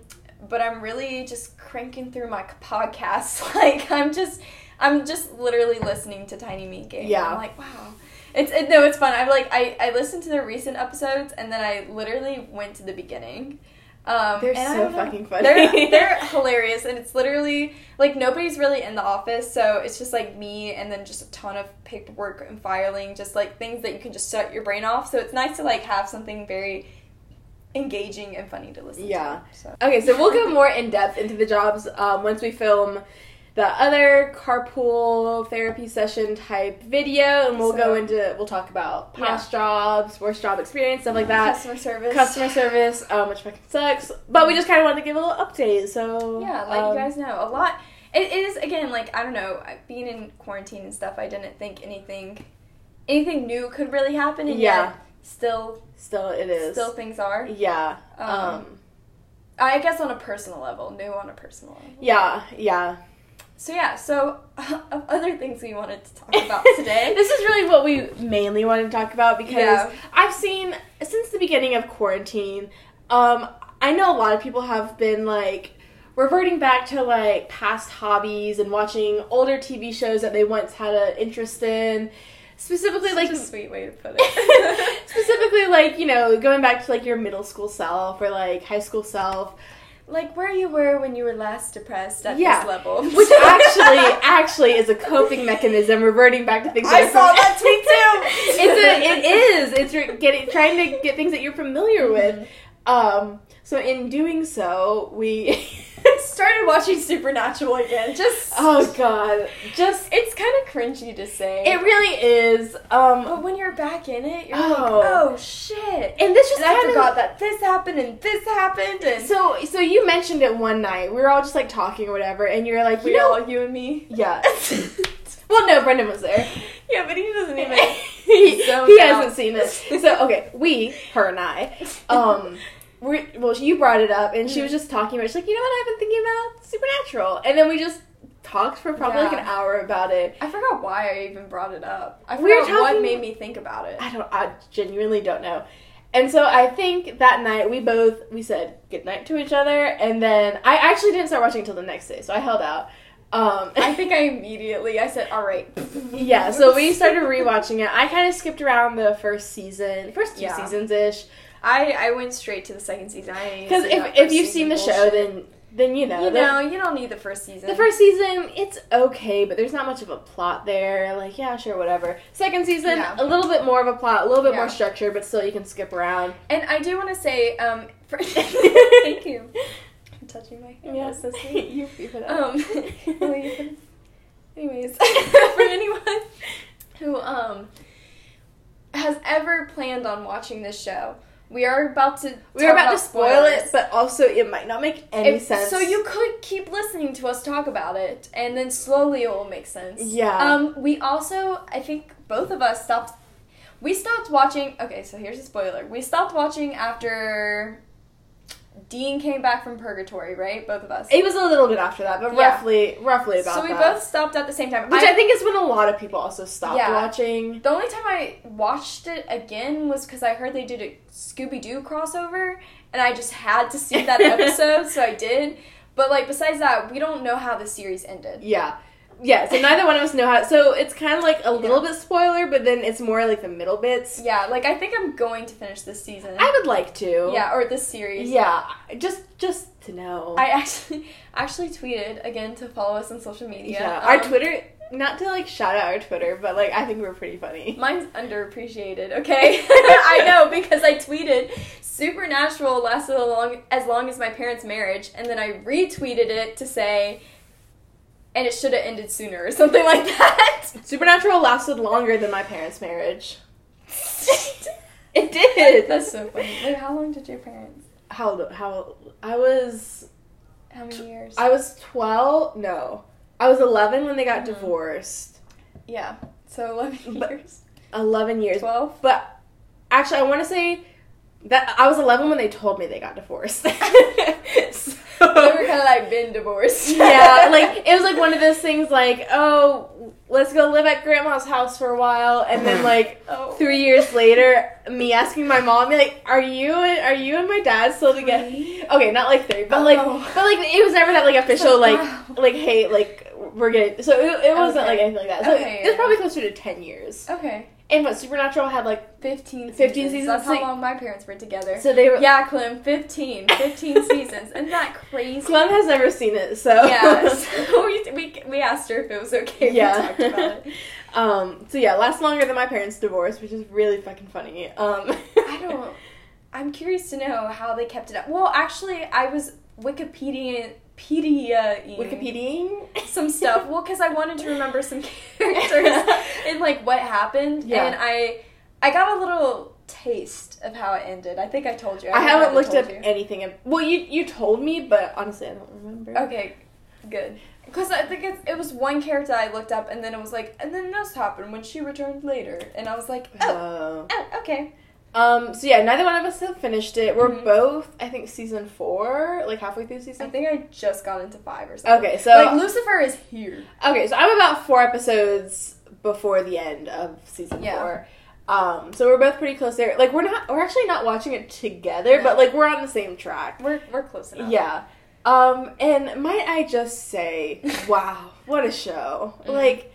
S1: but I'm really just cranking through my podcasts. Like I'm just, I'm just literally listening to Tiny Meat Gang.
S2: Yeah.
S1: I'm like, wow. It's it, no, it's fun. I'm like, I I listened to the recent episodes and then I literally went to the beginning. Um,
S2: They're
S1: and
S2: so fucking funny.
S1: They're they're hilarious, and it's literally like nobody's really in the office, so it's just like me and then just a ton of paperwork and filing, just like things that you can just shut your brain off. So it's nice to like have something very engaging and funny to listen
S2: Yeah.
S1: to. So.
S2: Okay, so we'll go more in depth into the jobs um, once we film the other carpool therapy session type video, and we'll go into we'll talk about past jobs, worst job experience, stuff like that.
S1: Customer service.
S2: Customer service, um, which fucking sucks. But we just kind of wanted to give a little update. So
S1: Yeah, like
S2: um,
S1: you guys know, a lot. It is again like I don't know. Being in quarantine and stuff, I didn't think anything, anything new could really happen, and
S2: Yeah.
S1: yet still,
S2: still it is.
S1: still things are.
S2: yeah.
S1: Um,
S2: Um,
S1: I guess on a personal level, new on a personal level.
S2: yeah. Yeah.
S1: So yeah, so of other things we wanted to talk about today.
S2: this is really what we mainly wanted to talk about because
S1: Yeah.
S2: I've seen since the beginning of quarantine, um, I know a lot of people have been like reverting back to like past hobbies and watching older TV shows that they once had an interest in. Specifically,
S1: Such
S2: like
S1: a sweet way to put it.
S2: specifically like you know going back to like your middle school self or like high school self
S1: like where you were when you were last depressed at
S2: Yeah.
S1: this level.
S2: which actually actually is a coping mechanism reverting back to things
S1: I saw
S2: fam-
S1: that tweet too.
S2: it's a it is it's getting trying to get things that you're familiar with um so in doing so we
S1: started watching Supernatural again. Just
S2: oh god just
S1: it's kind of cringy to say.
S2: it really is um
S1: but when you're back in it, you're
S2: Oh.
S1: like, oh shit.
S2: and this just
S1: And I forgot that this happened and this happened and
S2: so so you mentioned it one night we were all just like talking or whatever and you're like you
S1: we
S2: know
S1: all you and me.
S2: yeah well no brendan was there
S1: yeah, but he doesn't even.
S2: he, he hasn't seen it. So okay, we, her and I, um, we well, you brought it up, and she was just talking about. She's like, you know what? I've been thinking about Supernatural, and then we just talked for probably like an hour about it.
S1: I forgot why I even brought it up. I
S2: We were
S1: forgot what made me think about it.
S2: I don't. I genuinely don't know. And so I think that night we both we said good night to each other, and then I actually didn't start watching until the next day, so I held out. Um,
S1: I think I immediately I said, "All right."
S2: yeah, so we started rewatching it. I kind of skipped around the first season, first two
S1: Yeah.
S2: seasons ish.
S1: I I went straight to the second season.
S2: Because if, if you've seen the show, then then you know.
S1: you know you don't need the first season.
S2: the first season, it's okay, but there's not much of a plot there. Like, yeah, sure, whatever. Second season,
S1: Yeah.
S2: a little bit more of a plot, a little bit
S1: Yeah.
S2: more structure, but still you can skip around.
S1: and I do want to say, um, for, thank you. I'm touching my hair.
S2: Yeah.
S1: That's so sweet.
S2: you keep it up.
S1: Um, anyways, for anyone who um has ever planned on watching this show, we are about to.
S2: We are
S1: talk
S2: about to spoil
S1: spoilers.
S2: it, but also it might not make any
S1: If-
S2: sense.
S1: So you could keep listening to us talk about it, and then slowly it will make sense.
S2: Yeah.
S1: Um. We also, I think, both of us stopped. We stopped watching. Okay, so here's a spoiler. We stopped watching after Dean came back from purgatory, right? Both of us.
S2: It was a little bit after that, but
S1: Yeah.
S2: roughly, roughly about
S1: so we
S2: that.
S1: both stopped at the same time.
S2: Which I, think is when a lot of people also stopped
S1: Yeah.
S2: watching.
S1: The only time I watched it again was because I heard they did a Scooby Doo crossover, and I just had to see that episode, so I did. But like besides that, we don't know how the series ended.
S2: Yeah. Yeah, so neither one of us know how. So it's kind of like a little
S1: Yeah.
S2: bit spoiler, but then it's more like the middle bits.
S1: Yeah, like I think I'm going to finish this season.
S2: I would like to.
S1: yeah, or this series.
S2: Yeah, just just to know.
S1: I actually actually tweeted again to follow us on social media.
S2: yeah, our
S1: Um,
S2: Twitter. Not to like shout out our Twitter, but like I think we're pretty funny.
S1: Mine's underappreciated, okay? I know because I tweeted Supernatural lasted long, as long as my parents' marriage, and then I retweeted it to say, and it should have ended sooner or something like that.
S2: Supernatural lasted longer than my parents' marriage. It did.
S1: That's so funny. Wait, how long did your parents?
S2: how old? how I was
S1: How many years?
S2: I was twelve. No, I was eleven when they got
S1: Mhm.
S2: divorced.
S1: yeah, so eleven
S2: But-
S1: years.
S2: Eleven years.
S1: Twelve.
S2: But actually, I want to say that I was 11 when they told me they got divorced. so,
S1: They were kind of like been divorced.
S2: yeah, like it was like one of those things like, oh, let's go live at grandma's house for a while, and then like
S1: oh.
S2: three years later, me asking my mom, be like, are you are you and my dad still together? Okay, not like three, but
S1: Oh,
S2: like,
S1: no.
S2: but like it was never that like official like
S1: Wow.
S2: like hey like we're getting so it, it wasn't
S1: Okay.
S2: like anything like that. So
S1: Okay,
S2: it was probably closer to ten years.
S1: Okay.
S2: And but Supernatural had like
S1: 15 seasons.
S2: 15 seasons,
S1: That's how long my parents were together.
S2: so they were.
S1: yeah, Clem, 15. 15 seasons. Isn't that crazy?
S2: Clem has never seen it, so
S1: yeah, so we, we, we asked her if it was okay
S2: yeah.
S1: we talked about it.
S2: um. So yeah, lasts longer than my parents' divorce, which is really fucking funny. Um.
S1: I don't. I'm curious to know how they kept it up. Well, actually, I was Wikipedia Wikipedia
S2: Wikipedia.
S1: some stuff. Well, because I wanted to remember some characters and like what happened,
S2: Yeah.
S1: and I I got a little taste of how it ended. I think I told you.
S2: I
S1: might
S2: haven't looked up
S1: you.
S2: anything. Well, you you told me, but honestly, I don't remember.
S1: Okay, good. Because I think it was one character I looked up, and then it was like, and then this happened when she returned later, and I was like, oh,
S2: Oh.
S1: oh okay.
S2: Um. So yeah, neither one of us have finished it. We're
S1: Mhm.
S2: both, I think, season four, like halfway through season.
S1: I think I just got into five or something.
S2: Okay, so
S1: like Lucifer is here.
S2: okay, so I'm about four episodes before the end of season
S1: Yeah.
S2: four. Um. So we're both pretty close there. Like we're not, we're actually not watching it together, but like we're on the same track.
S1: We're we're close enough.
S2: Yeah. Um, and might I just say, wow, what a show.
S1: Mhm.
S2: Like,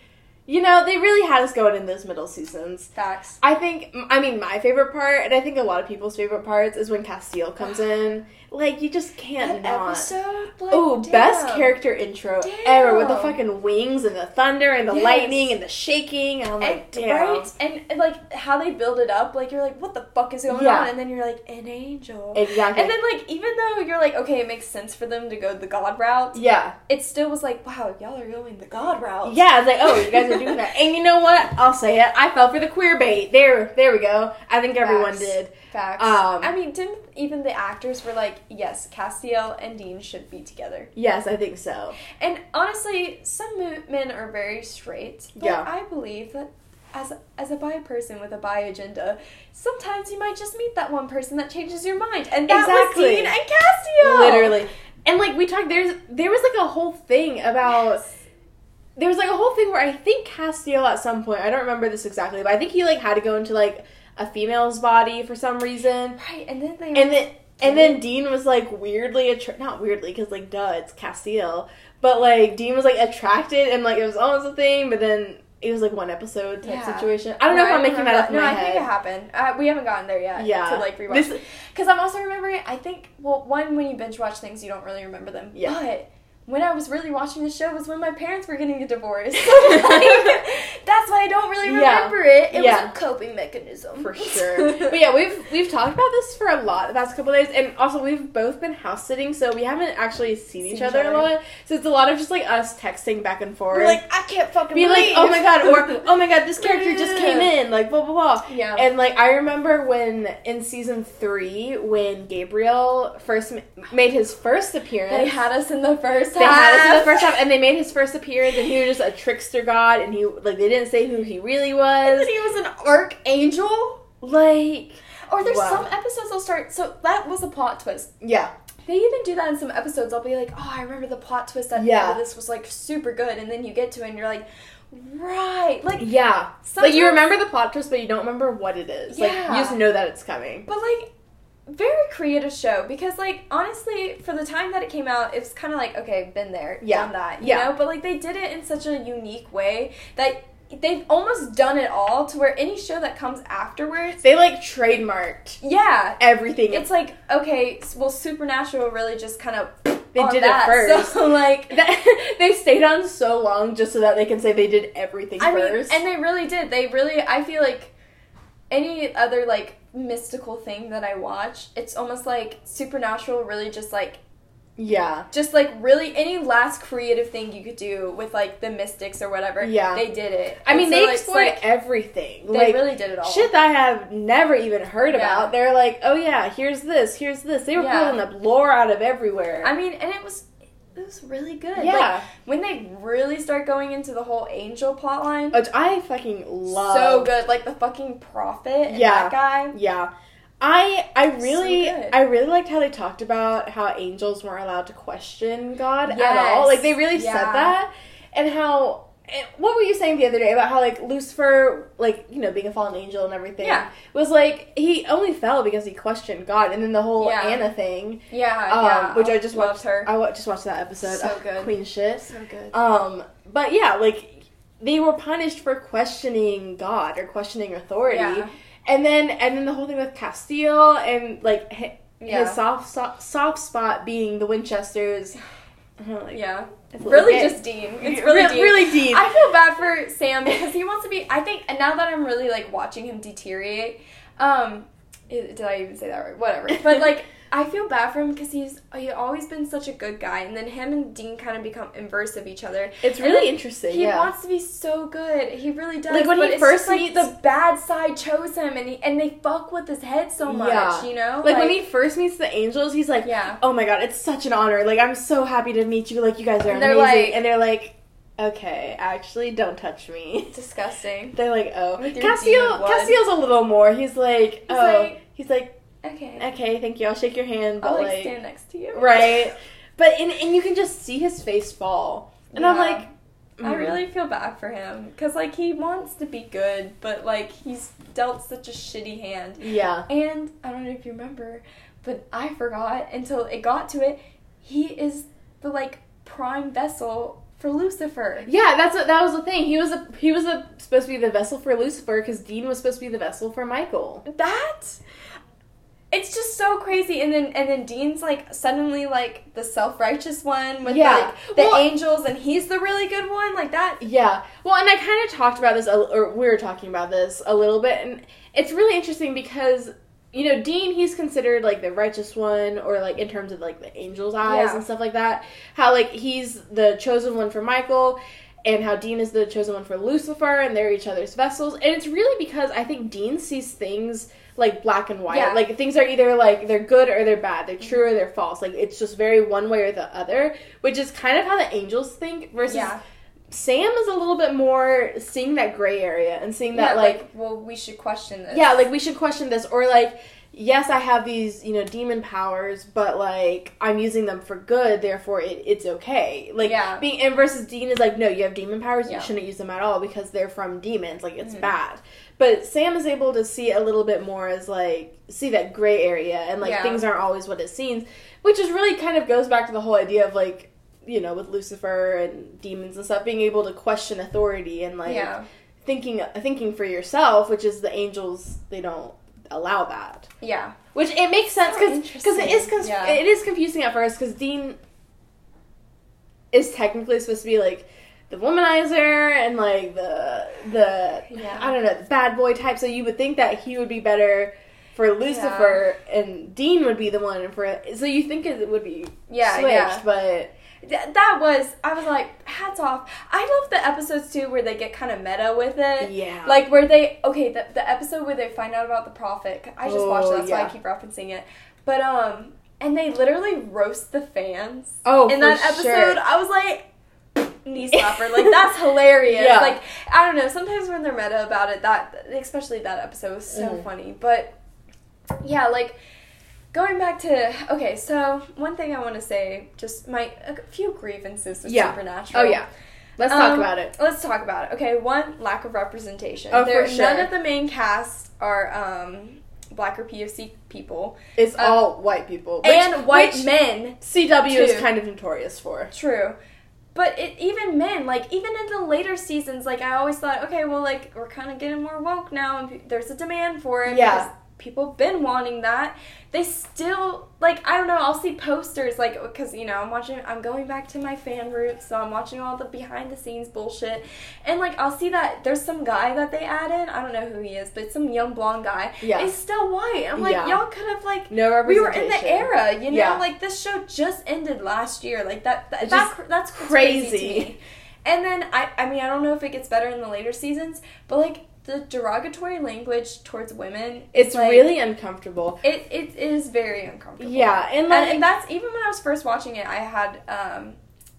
S2: you know, they really had us going in those middle seasons.
S1: Facts.
S2: I think, I mean, my favorite part, and I think a lot of people's favorite parts, is when Castiel comes in. Like, you just can't
S1: That
S2: not.
S1: episode. Like,
S2: Oh, best character intro ever with the fucking wings and the thunder and the
S1: Yes.
S2: lightning and the shaking. And I'm like,
S1: And,
S2: damn.
S1: right? And, and, like how they build it up, like you're like, what the fuck is going
S2: Yeah.
S1: on? And then you're like, an angel.
S2: Exactly.
S1: And then like even though you're like, okay, it makes sense for them to go the God route,
S2: yeah.
S1: it still was like, wow, y'all are going the God route.
S2: Yeah, it's like, oh, you guys are doing that. And you know what? I'll say it. I fell for the queer bait. There, there we go. I think everyone
S1: Facts.
S2: did.
S1: Facts.
S2: Um,
S1: I mean, didn't even the actors were like, yes, Castiel and Dean should be together.
S2: Yes, I think so.
S1: And honestly, some men are very straight. But
S2: Yeah.
S1: I believe that as a, as a bi person with a bi agenda, sometimes you might just meet that one person that changes your mind, and that
S2: Exactly.
S1: was Dean and Castiel.
S2: Literally. And like we talked, there's there was like a whole thing about there was like a whole thing where I think Castiel at some point I don't remember this exactly, but I think he like had to go into like a female's body for some reason,
S1: Right, and then they
S2: and then and then Dean was like weirdly attra- not weirdly because like duh it's Castiel, but like Dean was like attracted and like it was almost a thing, but then it was like one episode type
S1: Yeah.
S2: situation. I don't know
S1: No,
S2: if I'm making that up in
S1: No, I
S2: head.
S1: think it happened. Uh, we haven't gotten there yet.
S2: Yeah.
S1: To like rewatch. Because I'm also remembering. I think well, one when you binge watch things, you don't really remember them.
S2: Yeah.
S1: But when I was really watching the show was when my parents were getting a divorce. Like, that's why I don't really
S2: Yeah.
S1: remember it. It
S2: Yeah.
S1: was a coping mechanism.
S2: for sure. but yeah, we've we've talked about this for a lot the past couple days, and also we've both been house sitting, so we haven't actually seen, each
S1: Seen
S2: other
S1: each
S2: a lot. So it's a lot of just like us texting back and forth.
S1: We're like, I can't fucking
S2: be like, oh my god, or oh my god, this character just came in, like blah blah blah.
S1: Yeah.
S2: And like I remember when in season three, when Gabriel first ma- made his first appearance,
S1: they had us in the first
S2: they
S1: half.
S2: had us in the first half, and they made his first appearance, and he was just a trickster god, and he like they didn't say who he really was.
S1: And he was an archangel.
S2: Like,
S1: Or there's
S2: Wow.
S1: some episodes I'll start. So that was a plot twist.
S2: yeah,
S1: They even do that in some episodes. I'll be like, oh, I remember the plot twist at the
S2: Yeah.
S1: end this was like super good, and then you get to it and you're like, right, like,
S2: yeah. Like you remember the plot twist, but you don't remember what it is. Like
S1: Yeah.
S2: you just know that it's coming.
S1: but like. Very creative show because, like, honestly, for the time that it came out, it's kind of like, okay, been there,
S2: Yeah.
S1: done that, you
S2: Yeah.
S1: know. But like, they did it in such a unique way that they've almost done it all to where any show that comes afterwards,
S2: They like trademarked
S1: yeah,
S2: everything.
S1: it's like okay, well, Supernatural really just kind of
S2: They did it first.
S1: So like,
S2: that, they stayed on so long just so that they can say they did everything
S1: I mean,
S2: first.
S1: and they really did. They really, I feel like any other like mystical thing that I watch, it's almost like Supernatural really just like
S2: yeah,
S1: just like really any last creative thing you could do with like the mystics or whatever.
S2: Yeah.
S1: they did it.
S2: I mean
S1: And
S2: they
S1: so
S2: explored
S1: like,
S2: everything.
S1: They
S2: like
S1: really did it all.
S2: shit that I have never even heard
S1: Yeah.
S2: about. They're like, oh yeah, here's this, here's this. They were
S1: Yeah.
S2: pulling up lore out of everywhere.
S1: I mean, and it was it was really good.
S2: yeah,
S1: Like, when they really start going into the whole angel plotline,
S2: which I fucking love.
S1: so good. Like the fucking prophet and
S2: Yeah.
S1: that guy.
S2: Yeah. I I really
S1: So.
S2: I really liked how they talked about how angels weren't allowed to question God at all. Like they really
S1: Yeah.
S2: said that, and how. What were you saying the other day about how like Lucifer, like you know, being a fallen angel and everything,
S1: Yeah.
S2: was like he only fell because he questioned God, and then the whole
S1: Yeah.
S2: Anna thing,
S1: Yeah,
S2: um,
S1: yeah.
S2: which I just
S1: loved
S2: watched.
S1: her.
S2: I just watched that episode.
S1: So good.
S2: Queen shit.
S1: so good.
S2: Um, but yeah, like they were punished for questioning God or questioning authority.
S1: Yeah.
S2: And then and then the whole thing with Castiel and like hi-
S1: Yeah.
S2: his soft, soft soft spot being the Winchesters. Like,
S1: Yeah.
S2: it's
S1: Really just Dean. It's really
S2: re-
S1: Dean.
S2: really Dean.
S1: I feel bad for Sam because he wants to be I think and now that I'm really like watching him deteriorate, um did I even say that right? Whatever. But like I feel bad for him because he's he's always been such a good guy, and then him and Dean kind of become inverse of each other.
S2: It's really interesting.
S1: He
S2: yeah.
S1: wants to be so good. He really does.
S2: Like, when he first
S1: just, like
S2: meets-
S1: the bad side chose him, and he and they fuck with his head so much.
S2: Yeah.
S1: You know,
S2: like, when he first meets the angels, he's like,
S1: yeah.
S2: "Oh my god, it's such an honor! Like, I'm so happy to meet you. Like, you guys are
S1: And
S2: amazing."
S1: like-
S2: and they're like, "Okay, actually, don't touch me."
S1: Disgusting.
S2: They're like, "Oh, Castiel." Castiel's a little more. He's like,
S1: He's
S2: "Oh,"
S1: like-
S2: he's like,
S1: Okay.
S2: "Okay, thank you. I'll shake your hand." But
S1: I'll like,
S2: like,
S1: stand next to you.
S2: right? But and, and you can just see his face fall, and I'm
S1: Yeah.
S2: like,
S1: I
S2: mm.
S1: really feel bad for him because like he wants to be good, but like he's dealt such a shitty hand.
S2: yeah,
S1: And I don't know if you remember, but I forgot until it got to it. He is the like prime vessel for Lucifer.
S2: yeah. That's what that was the thing. He was a he was a, supposed to be the vessel for Lucifer because Dean was supposed to be the vessel for Michael.
S1: That it's just so crazy. And then and then Dean's like suddenly like the self righteous one with
S2: Yeah.
S1: like the
S2: Well-
S1: angels, and he's the really good one. Like that.
S2: Yeah. Well, and I kind of talked about this, or we were talking about this a little bit, and it's really interesting because you know Dean, he's considered like the righteous one, or like in terms of like the angel's eyes
S1: Yeah.
S2: and stuff like that. How like he's the chosen one for Michael. And how Dean is the chosen one for Lucifer, and they're each other's vessels. And it's really because I think Dean sees things like black and white.
S1: Yeah.
S2: Like things are either like they're good or they're bad, they're true or they're false. Like it's just very one way or the other, which is kind of how the angels think versus
S1: Yeah.
S2: Sam is a little bit more seeing that gray area and seeing that
S1: yeah,
S2: like,
S1: well, we should question this.
S2: yeah, like we should question this or like yes, I have these, you know, demon powers, but like I'm using them for good, therefore it, it's okay. Like
S1: Yeah.
S2: being and versus Dean is like no, you have demon powers,
S1: Yeah.
S2: you shouldn't use them at all because they're from demons, like it's
S1: Mhm.
S2: bad. But Sam is able to see a little bit more as like see that gray area and like
S1: Yeah.
S2: things aren't always what it seems, which is really kind of goes back to the whole idea of like you know, with Lucifer and demons and stuff, being able to question authority and like thinking thinking for yourself, which is the angels they don't allow that.
S1: yeah,
S2: Which it makes sense
S1: So
S2: because it is cons-
S1: Yeah.
S2: it is confusing at first because Dean is technically supposed to be like the womanizer and like the the
S1: Yeah.
S2: I don't know the bad boy type. So you would think that he would be better for Lucifer, and Dean would be the one for. So you think it would be
S1: Yeah,
S2: switched,
S1: yeah.
S2: but
S1: Th- that was I was like hats off. I love the episodes too where they get kind of meta with it.
S2: yeah,
S1: Like where they okay the, the episode where they find out about the prophet. I just watched
S2: Oh,
S1: it. That's why. I keep referencing it. But um, and they literally roast the fans.
S2: oh
S1: in that episode,
S2: sure.
S1: I was like, knee slapper. like that's hilarious.
S2: Yeah.
S1: Like I don't know. Sometimes when they're meta about it, that especially that episode was so
S2: Mhm.
S1: funny. But yeah, like going back to okay. So one thing I want to say, just my a few grievances with
S2: Yeah.
S1: Supernatural.
S2: Oh yeah, let's talk
S1: Um,
S2: about it.
S1: Let's talk about it. Okay, one lack of representation.
S2: Oh, for sure.
S1: None of the main cast are um, black or POC people,
S2: It's
S1: um,
S2: all white people which-
S1: and white men.
S2: CW is kind of notorious for.
S1: True. But it, even men, like even in the later seasons, like I always thought, okay, well, like we're kind of getting more woke now, and there's a demand for it.
S2: Yeah.
S1: People been wanting that. They still like I don't know. I'll see posters like because you know I'm watching. I'm going back to my fan roots, so I'm watching all the behind the scenes bullshit, and like I'll see that there's some guy that they added. I don't know who he is, but some young blonde guy.
S2: Yeah.
S1: He's still white. I'm like,
S2: Yeah.
S1: y'all could have like
S2: No
S1: we were in the era, you know.
S2: Yeah.
S1: Like this show just ended last year. Like that. that that's that's crazy.
S2: crazy.
S1: And then I, I mean, I don't know if it gets better in the later seasons, but like the derogatory language towards women,
S2: It's
S1: like,
S2: really uncomfortable.
S1: it it is very uncomfortable.
S2: Yeah, and
S1: and, and that's even when I was first watching it, I had um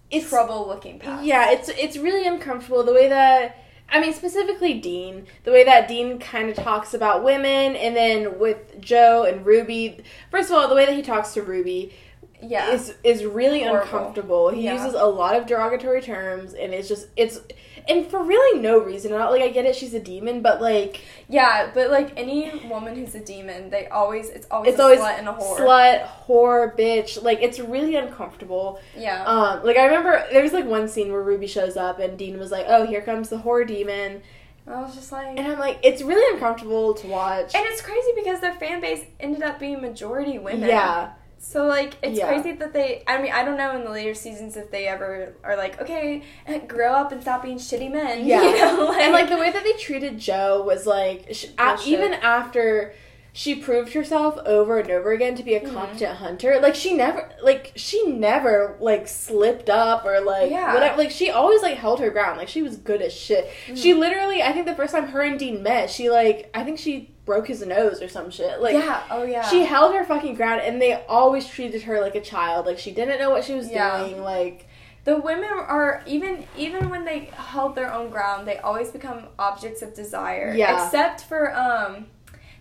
S2: it's
S1: trouble looking past.
S2: Yeah, it's it's really uncomfortable the way that I mean specifically Dean, the way that Dean kind of talks about women, and then with Jo and Ruby. First of all, the way that he talks to Ruby
S1: yeah.
S2: is is really
S1: Horrible.
S2: uncomfortable. He
S1: Yeah.
S2: uses a lot of derogatory terms, and it's just it's and for really no reason. Not like I get it, she's a demon, but like
S1: yeah, but like any woman who's a demon, they always it's always
S2: it's
S1: a
S2: always
S1: slut and a whore.
S2: slut, whore, bitch. Like it's really uncomfortable.
S1: Yeah.
S2: Um, like I remember there was like one scene where Ruby shows up and Dean was like, "Oh, here comes the whore demon,"
S1: I was just like
S2: and I'm like, it's really uncomfortable to watch.
S1: And it's crazy because their fan base ended up being majority women.
S2: Yeah,
S1: So like it's
S2: Yeah.
S1: crazy that they I mean I don't know in the later seasons if they ever are like okay grow up and stop being shitty men.
S2: yeah,
S1: You know, like,
S2: and like the way that they treated Jo was like, sh- a- even after she proved herself over and over again to be a
S1: Mhm.
S2: competent hunter, like she never, like she never like slipped up or like
S1: Yeah.
S2: whatever. Like she always like held her ground. Like she was good as shit.
S1: Mm.
S2: She literally, I think the first time her and Dean met, she like, I think she broke his nose or some shit. Like
S1: yeah oh yeah
S2: She held her fucking ground, and they always treated her like a child. Like she didn't know what she was
S1: Yeah.
S2: doing. Like
S1: the women are even even when they held their own ground they always become objects of desire
S2: Yeah.
S1: except for um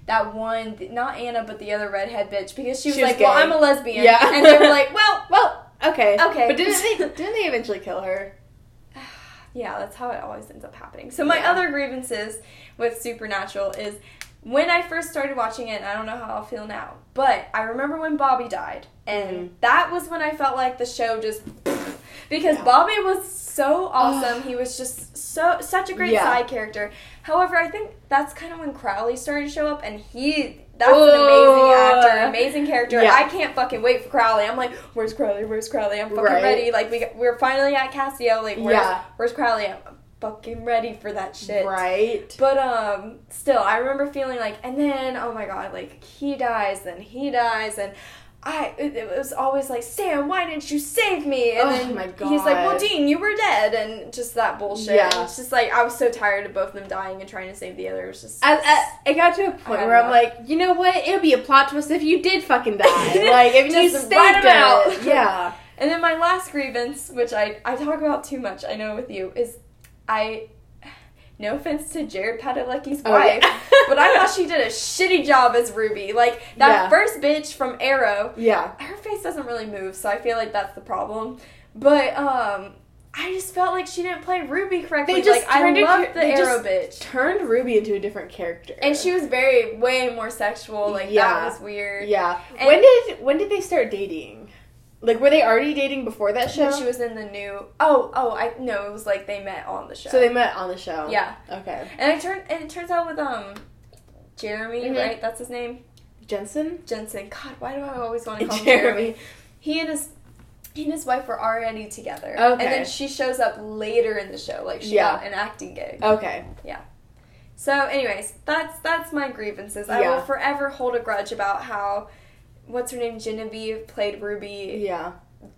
S1: that one not Anna but the other redhead bitch because she was
S2: She was
S1: like well. I'm a lesbian
S2: Yeah.
S1: and they were like well
S2: well, okay,
S1: Okay.
S2: but didn't they? Didn't they eventually kill her?
S1: Yeah, that's how it always ends up happening. So my
S2: Yeah.
S1: other grievances with Supernatural is when I first started watching it, and I don't know how I'll feel now, but I remember when Bobby died, and
S2: Mhm.
S1: that was when I felt like the show just because
S2: Yeah.
S1: Bobby was so awesome. he was just so such a great
S2: Yeah.
S1: side character. However, I think that's kind of when Crowley started to show up, and he. That's an amazing actor, amazing character.
S2: Yeah.
S1: I can't fucking wait for Crowley. I'm like, where's Crowley? Where's Crowley? I'm fucking
S2: Right.
S1: ready. Like we we're finally at Cassio. Like where's
S2: Yeah.
S1: where's Crowley? I'm fucking ready for that shit.
S2: Right.
S1: But um, still, I remember feeling like, and then oh my god, like he dies, then he dies, and I it, it was always like, Sam, why didn't you save me? And
S2: Oh
S1: then
S2: my god.
S1: he's like, well, Dean, you were dead, and just that bullshit.
S2: Yeah.
S1: And it's just like I was so tired of both of them dying and trying to save the other. It was just
S2: I, I, it got to a point where I'm like, you know what? It would be a plot twist if you did fucking die. like if you
S1: Just
S2: stayed
S1: write
S2: dead.
S1: out.
S2: Yeah.
S1: And then my last grievance, which I, I talk about too much, I know with you, is I. No offense to Jared Padalecki's
S2: Oh,
S1: wife,
S2: yeah.
S1: but I thought she did a shitty job as Ruby. Like that
S2: Yeah.
S1: first bitch from Arrow,
S2: Yeah.
S1: her face doesn't really move, so I feel like that's the problem. But um, I just felt like she didn't play Ruby correctly.
S2: They just
S1: like I
S2: her-
S1: the
S2: they
S1: Arrow bitch,
S2: Turned Ruby into a different character.
S1: and she was very way more sexual. Like
S2: Yeah.
S1: that was weird.
S2: Yeah.
S1: And-
S2: when did when did they start dating? Like were they already dating before that show?
S1: She was in the new. Oh, oh, I no, it was like they met on the show.
S2: so they met on the show.
S1: Yeah.
S2: Okay.
S1: And it turned and it turns out with um Jeremy,
S2: Mhm.
S1: right? That's his name.
S2: Jensen.
S1: Jensen. God, why do I always want to call him
S2: Jeremy.
S1: Jeremy? He and his he and his wife were already together.
S2: Okay.
S1: And then she shows up later in the show, like she
S2: Yeah.
S1: got an acting gig.
S2: Okay. Yeah.
S1: So, anyways, that's that's my grievances. I will forever hold a grudge about how what's her name Genevieve played Ruby
S2: Yeah.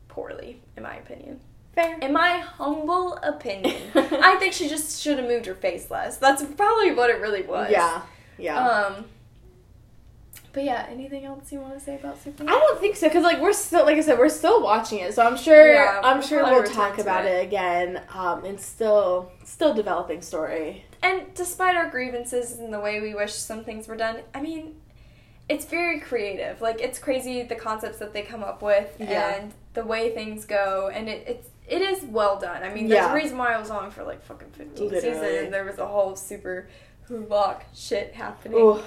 S1: poorly, in my opinion.
S2: Fair.
S1: In my humble opinion, I think she just should have moved her face less. That's probably what it really was.
S2: Yeah. Yeah.
S1: Um. But yeah, anything else you want to say about Superman?
S2: I don't think so because like we're still like I said we're still watching it so I'm sure
S1: Yeah,
S2: I'm
S1: we'll
S2: sure we'll talk about
S1: it.
S2: it, again um and still still developing story
S1: And despite our grievances and the way we wish some things were done, I mean, it's very creative. Like it's crazy the concepts that they come up with
S2: Yeah.
S1: and the way things go, and it, it's it is well done. I mean, there's
S2: Yeah.
S1: a reason why I was on for like fucking 15 seasons, and there was a whole super lock shit happening,
S2: Ooh,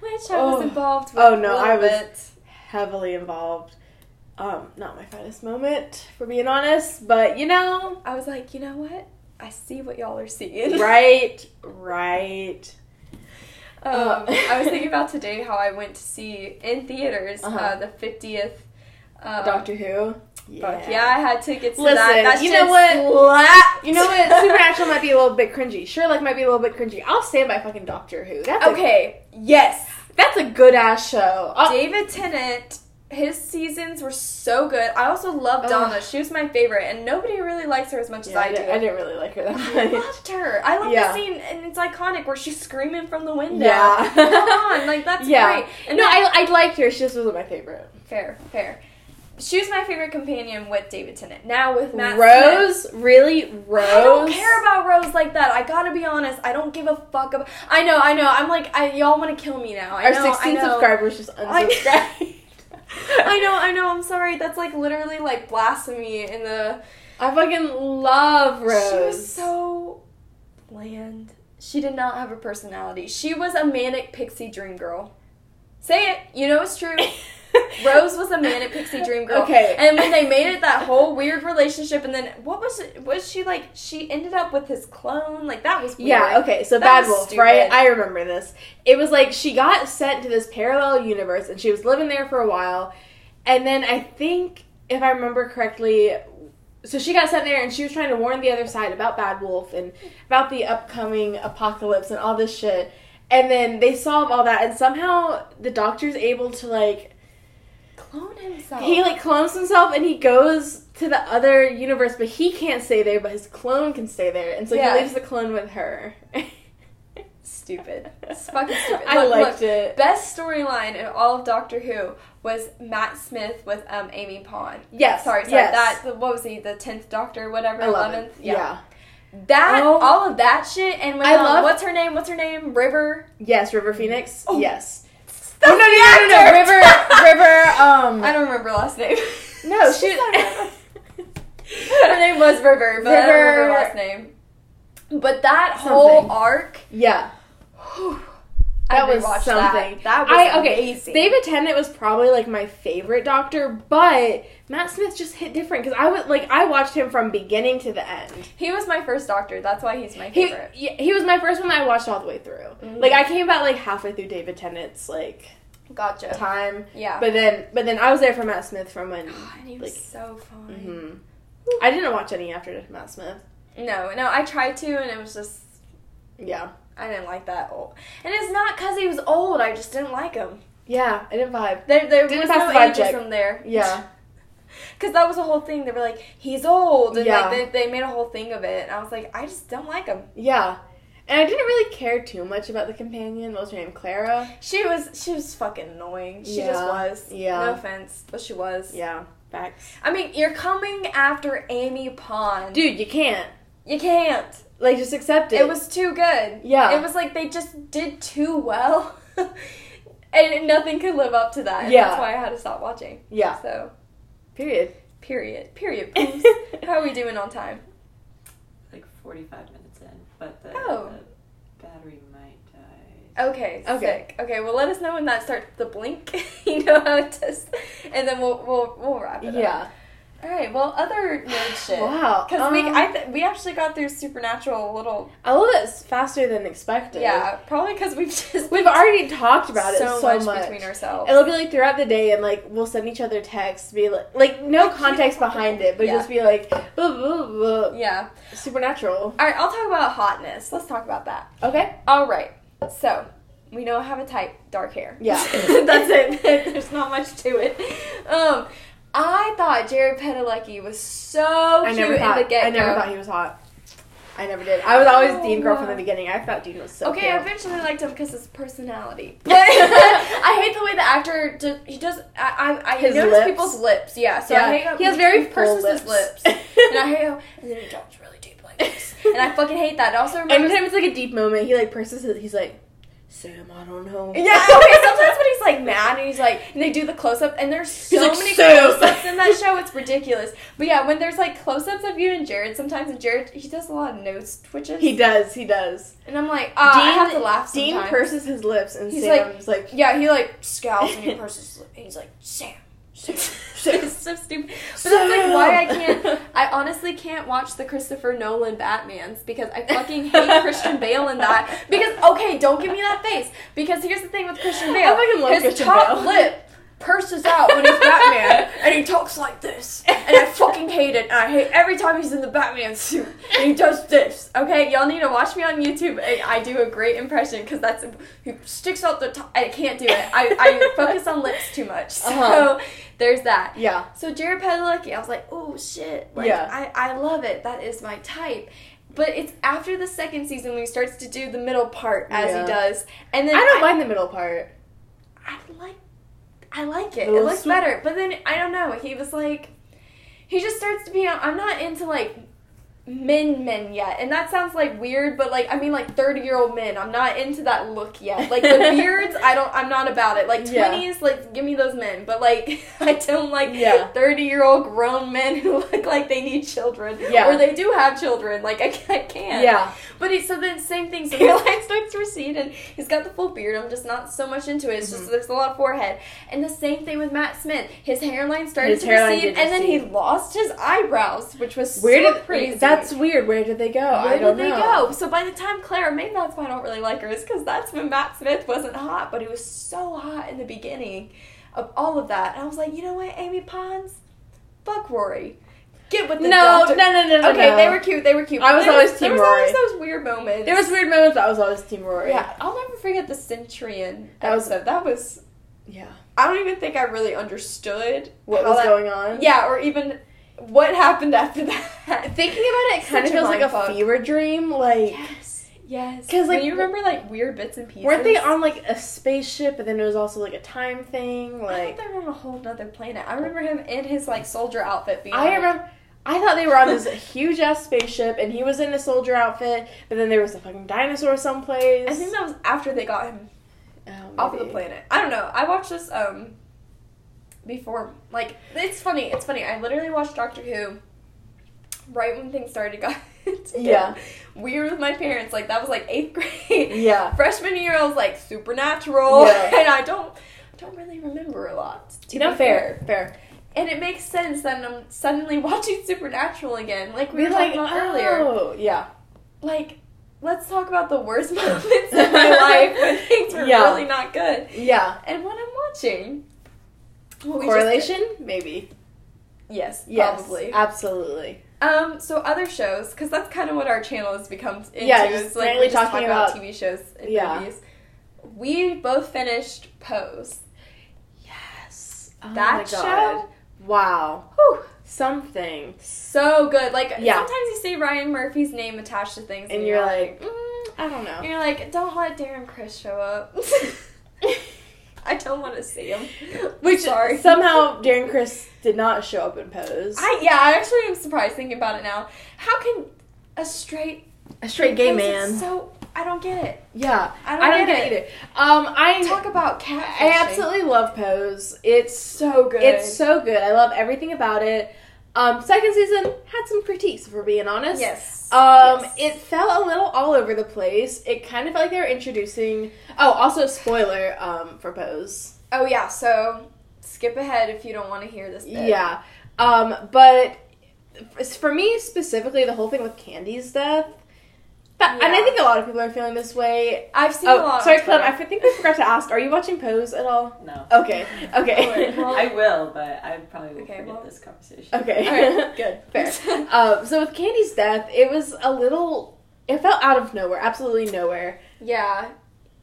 S1: which I was
S2: Oh.
S1: involved with.
S2: Oh, no, I was-
S1: bit.
S2: heavily involved um not my finest moment for being honest but you know
S1: I was like, you know what? I see what y'all are seeing.
S2: right right
S1: Um,
S2: Um,
S1: I was thinking about today how I went to see in theaters uh
S2: Uh-huh.
S1: the 50th uh,
S2: Doctor Who
S1: Fuck yeah, I had tickets to
S2: Listen,
S1: that. That
S2: you know what?
S1: slapped.
S2: you know what Supernatural might be a little bit cringy Sherlock might be a little bit cringy I'll stand by fucking Doctor Who that's a,
S1: okay, yes.
S2: that's a good ass show I'll-
S1: David Tennant, his seasons were so good. I also love
S2: Ugh.
S1: Donna. She was my favorite, and nobody really likes her as much as I,
S2: I,
S1: do.
S2: didn't, I didn't really like her that much.
S1: I loved her. I love
S2: Yeah.
S1: the scene, and it's iconic where she's screaming from the window.
S2: Yeah.
S1: Come on, like that's
S2: Yeah.
S1: great. And
S2: no,
S1: then-
S2: I, I liked her. She just wasn't my favorite.
S1: fair, fair. She was my favorite companion with David Tennant. Now with Matt Smith,
S2: Rose, really, Rose.
S1: I don't care about Rose like that. I gotta be honest. I don't give a fuck about. I know, I know. I'm like, I, y'all want to kill me now. I
S2: Our
S1: know,
S2: 16
S1: I know.
S2: subscribers just unsubscribed.
S1: I know, I know. I'm sorry. That's like literally like blasphemy in the.
S2: I fucking love Rose.
S1: She was so bland. She did not have a personality. She was a manic pixie dream girl. Say it. You know it's true. Rose was a manic pixie dream girl.
S2: Okay.
S1: And when they made it that whole weird relationship, and then what was it? Was she like? She ended up with his clone. Like that was weird.
S2: Yeah, okay, so
S1: That
S2: Bad Wolf,
S1: stupid.
S2: right? I remember this. It was like she got sent to this parallel universe and she was living there for a while. And then I think, if I remember correctly, so she got sent there and she was trying to warn the other side about Bad Wolf and about the upcoming apocalypse and all this shit. And then they solve all that, and somehow the doctor's able to, like,
S1: clone himself.
S2: he, like, clones himself and he goes to the other universe, but he can't stay there, but his clone can stay there. And so
S1: Yeah.
S2: he leaves the clone with her.
S1: stupid. It's fucking stupid.
S2: I
S1: Look,
S2: liked
S1: look,
S2: it.
S1: Best storyline in all of Doctor Who was Matt Smith with um, Amy Pond.
S2: Yes.
S1: Sorry, sorry.
S2: yes.
S1: That the- what was he? The tenth Doctor, whatever. Eleventh.
S2: Yeah.
S1: That
S2: Oh.
S1: all of that shit and with,
S2: I
S1: um,
S2: love-
S1: what's her name? What's her name? River.
S2: Yes, River Phoenix.
S1: Oh.
S2: Yes. Oh no, no, no, no! River, River. Um,
S1: I don't remember her last name.
S2: no, she.
S1: her name was River, but I don't remember her
S2: River-
S1: last name. But that whole arc.
S2: yeah,
S1: whew,
S2: that
S1: I
S2: was something.
S1: That, that was
S2: I okay.
S1: amazing.
S2: David Tennant was probably like my favorite Doctor, but Matt Smith just hit different because I was like I watched him from beginning to the end.
S1: He was my first Doctor. That's why he's my favorite.
S2: yeah, he was my first one that I watched all the way through.
S1: Mhm.
S2: Like I came about like halfway through David Tennant's like
S1: Gotcha.
S2: time,
S1: Yeah.
S2: but then but then I was there for Matt Smith from when.
S1: God, and he was
S2: like,
S1: so fun.
S2: mhm. I didn't watch any after Matt Smith.
S1: No, no, I tried to, and it was just
S2: Yeah,
S1: I didn't like that old. And it's not because he was old. I just didn't like him.
S2: yeah, I didn't vibe.
S1: There, there
S2: Didn't
S1: was
S2: pass
S1: no
S2: the vibe check.
S1: ageism there.
S2: Yeah.
S1: Because that was the whole thing. They were like, he's old, and
S2: Yeah.
S1: like they, they made a whole thing of it. And I was like, I just don't like him.
S2: Yeah. And I didn't really care too much about the companion. What was her name? Clara?
S1: She was she was fucking annoying. She just was.
S2: Yeah.
S1: No offense, but she was.
S2: Yeah. Facts.
S1: I mean, you're coming after Amy Pond.
S2: Dude, you can't.
S1: You can't.
S2: Like, just accept it.
S1: It was too good.
S2: Yeah.
S1: It was like they just did too well. and nothing could live up to that.
S2: Yeah.
S1: that's why I had to stop watching.
S2: Yeah.
S1: So,
S2: Period.
S1: period. Period. How are we doing on time?
S3: like 45 minutes in, but the,
S1: Oh.
S3: the battery might die.
S1: Okay,
S2: Okay.
S1: sick. Okay, well, let us know when that starts to blink. you know how it does, and then we'll we'll we'll wrap it up.
S2: Yeah.
S1: All right. Well, other nerd shit.
S2: Wow.
S1: Because we
S2: Um,
S1: I th- we actually got through Supernatural a little.
S2: A little bit faster than expected.
S1: Yeah, probably because we've just
S2: We've already talked about
S1: so,
S2: it so
S1: much,
S2: much.
S1: between ourselves.
S2: It'll be like throughout the day, and like we'll send each other texts, be like, like no context behind it, but
S1: Yeah.
S2: just be like, blah, blah, blah.
S1: yeah.
S2: supernatural.
S1: All right. I'll talk about hotness. Let's talk about that.
S2: Okay.
S1: All right. So we know I have a type, dark hair.
S2: Yeah.
S1: That's it. There's not much to it. Um, I thought Jared Padalecki was so
S2: I
S1: cute
S2: thought.
S1: in the get
S2: I never thought he was hot. I never did. I was oh, always Dean girl from the beginning. I thought Dean was so cute.
S1: Okay, I eventually liked him because his personality. But I hate the way the actor does, he does. I I, I
S2: His
S1: notice
S2: lips.
S1: people's lips. Yeah, so
S2: Yeah,
S1: I hate how
S2: he has very
S1: purses
S2: lips.
S1: lips, and I hate how and then he talks really deep like this, and I fucking hate that. It also reminds
S2: Anytime it's like a deep moment, he like purses his. He's like, Sam, I don't know.
S1: Yeah, okay, sometimes when he's like mad and he's like, and they do the close up, and there's so
S2: like,
S1: many close ups in that show, it's ridiculous. But yeah, when there's like close ups of you and Jared, sometimes, and Jared, he does a lot of nose twitches.
S2: He does. He does.
S1: And I'm like, ah, I have to laugh
S2: Dean purses his lips, and
S1: He's
S2: Sam's like,
S1: Yeah, he like scowls and he purses his lip, and he's like, Sam. Sam. it's so stupid. But that's like why I can't. I honestly can't watch the Christopher Nolan Batmans because I fucking hate Christian Bale in that. Because okay, don't give me that face. Because here's the thing with Christian Bale,
S2: I fucking love
S1: his
S2: Christian
S1: top
S2: Bale.
S1: lip purses out when he's Batman, and he talks like this, and I fucking hate it. And I hate every time he's in the Batman suit and he does this. Okay, y'all need to watch me on YouTube. I, I do a great impression because that's he sticks out the top. I can't do it. I, I focus on lips too much. So
S2: Uh-huh.
S1: there's that.
S2: yeah.
S1: So Jared Padalecki, I was like, oh shit, like
S2: Yeah.
S1: I, I love it. That is my type. But it's after the second season when he starts to do the middle part as
S2: Yeah.
S1: he does, and then
S2: I don't mind the middle part.
S1: I like I like it. It looks better. But then I don't know. He was like he just starts to be I'm not into like men men yet. And that sounds like weird, but like I mean like 30-year-old men. I'm not into that look yet. Like the beards, I don't I'm not about it. Like
S2: Yeah.
S1: 20s, like give me those men. But like I don't like
S2: Yeah.
S1: 30-year-old grown men who look like they need children
S2: Yeah.
S1: or they do have children. Like I, I can't.
S2: Yeah.
S1: But he, so then same thing. So your line starts to recede, and he's got the full beard. I'm just not so much into it. It's
S2: Mm-hmm.
S1: just there's a lot of forehead. And the same thing with Matt Smith. His hairline started
S2: His
S1: to
S2: hairline
S1: recede, and then he lost his eyebrows, which was
S2: Where
S1: so
S2: did
S1: crazy.
S2: That's weird. Where did they go?
S1: Where
S2: I don't
S1: did they
S2: know.
S1: go? So by the time Claire, maybe that's why I don't really like her, is because that's when Matt Smith wasn't hot, but he was so hot in the beginning of all of that. And I was like, you know what, Amy Pond, fuck Rory. Get with the
S2: No,
S1: doctor.
S2: no, no, no, no.
S1: Okay,
S2: no.
S1: they were cute. They were cute.
S2: I was
S1: There
S2: always
S1: there
S2: Team
S1: was always
S2: Rory.
S1: those weird moments.
S2: There was weird moments. But I was always Team Rory.
S1: Yeah, I'll never forget the Centurion
S2: That was-
S1: That was.
S2: Yeah.
S1: I don't even think I really understood
S2: What was
S1: that-
S2: going on?
S1: Yeah, or even what happened after that.
S2: Thinking about it, it kind of feels like a fever dream. Like,
S1: Yes, yes.
S2: Because like,
S1: When you remember like weird bits and pieces.
S2: weren't they on like a spaceship, and then it was also like a time thing?
S1: I
S2: Like,
S1: thought they were on a whole other planet. I remember him in his like soldier outfit. Being
S2: I
S1: like,
S2: remember. I thought they were on this huge ass spaceship, and he was in a soldier outfit. But then there was a fucking dinosaur someplace.
S1: I think that was after they got him
S2: Oh,
S1: off of the planet. I don't know. I watched this um before. Like it's funny. It's funny. I literally watched Doctor Who right when things started to get
S2: Yeah.
S1: weird with my parents. Like that was like eighth grade.
S2: Yeah.
S1: Freshman year, I was like supernatural,
S2: Yeah.
S1: and I don't don't really remember a lot. To
S2: You know,
S1: be
S2: fair, fair.
S1: And it makes sense that I'm suddenly watching Supernatural again, like we
S2: Be
S1: were
S2: like,
S1: talking about earlier.
S2: oh, yeah.
S1: Like, let's talk about the worst moments in my life when things were
S2: Yeah.
S1: really not good.
S2: Yeah.
S1: And what I'm watching. Well,
S2: Correlation? Maybe.
S1: yes,
S2: Yes.
S1: probably.
S2: Absolutely.
S1: Um, so other shows, because that's kind of what our channel has become into.
S2: Yeah,
S1: is
S2: just
S1: like we just
S2: talking
S1: talk about,
S2: about-
S1: TV shows and
S2: Yeah.
S1: movies. We both finished Pose.
S2: Yes. Oh
S1: that show,
S2: Wow.
S1: whew,
S2: Something.
S1: so good. Like
S2: Yeah.
S1: sometimes you see Ryan Murphy's name attached to things,
S2: And you're like,
S1: mm,
S2: I don't know.
S1: you're like, don't let Darren Criss show up. I don't want to see him.
S2: Which
S1: sorry.
S2: somehow Darren Criss did not show up in Pose.
S1: I yeah, I actually am surprised thinking about it now. How can a straight
S2: a straight gay man.
S1: So I don't get it.
S2: yeah.
S1: I don't,
S2: I don't
S1: get,
S2: get it
S1: it.
S2: either. Um, I
S1: Talk about cat.
S2: I absolutely love Pose. It's
S1: so good.
S2: it's so good. I love everything about it. Um, second season had some critiques, if we're being honest.
S1: yes.
S2: Um,
S1: Yes.
S2: it felt a little all over the place. It kind of felt like they were introducing. Oh, also spoiler. Um, for Pose.
S1: Oh yeah. So skip ahead if you don't want to hear this. Bit.
S2: Yeah. Um, but for me specifically, the whole thing with Candy's death, that, and I think a lot of people are feeling this way.
S1: I've seen a
S2: Oh,
S1: lot.
S2: sorry,
S1: on
S2: Clem. I think we forgot to ask. Are you watching Pose at all?
S3: No.
S2: Okay. Okay.
S1: Well-
S3: I will, but I probably will
S1: Okay,
S3: forget
S1: well-
S3: this conversation.
S2: okay.
S1: Alright, good.
S2: Fair. um, so with Candy's death, it was a little. It felt out of nowhere. Absolutely nowhere.
S1: Yeah.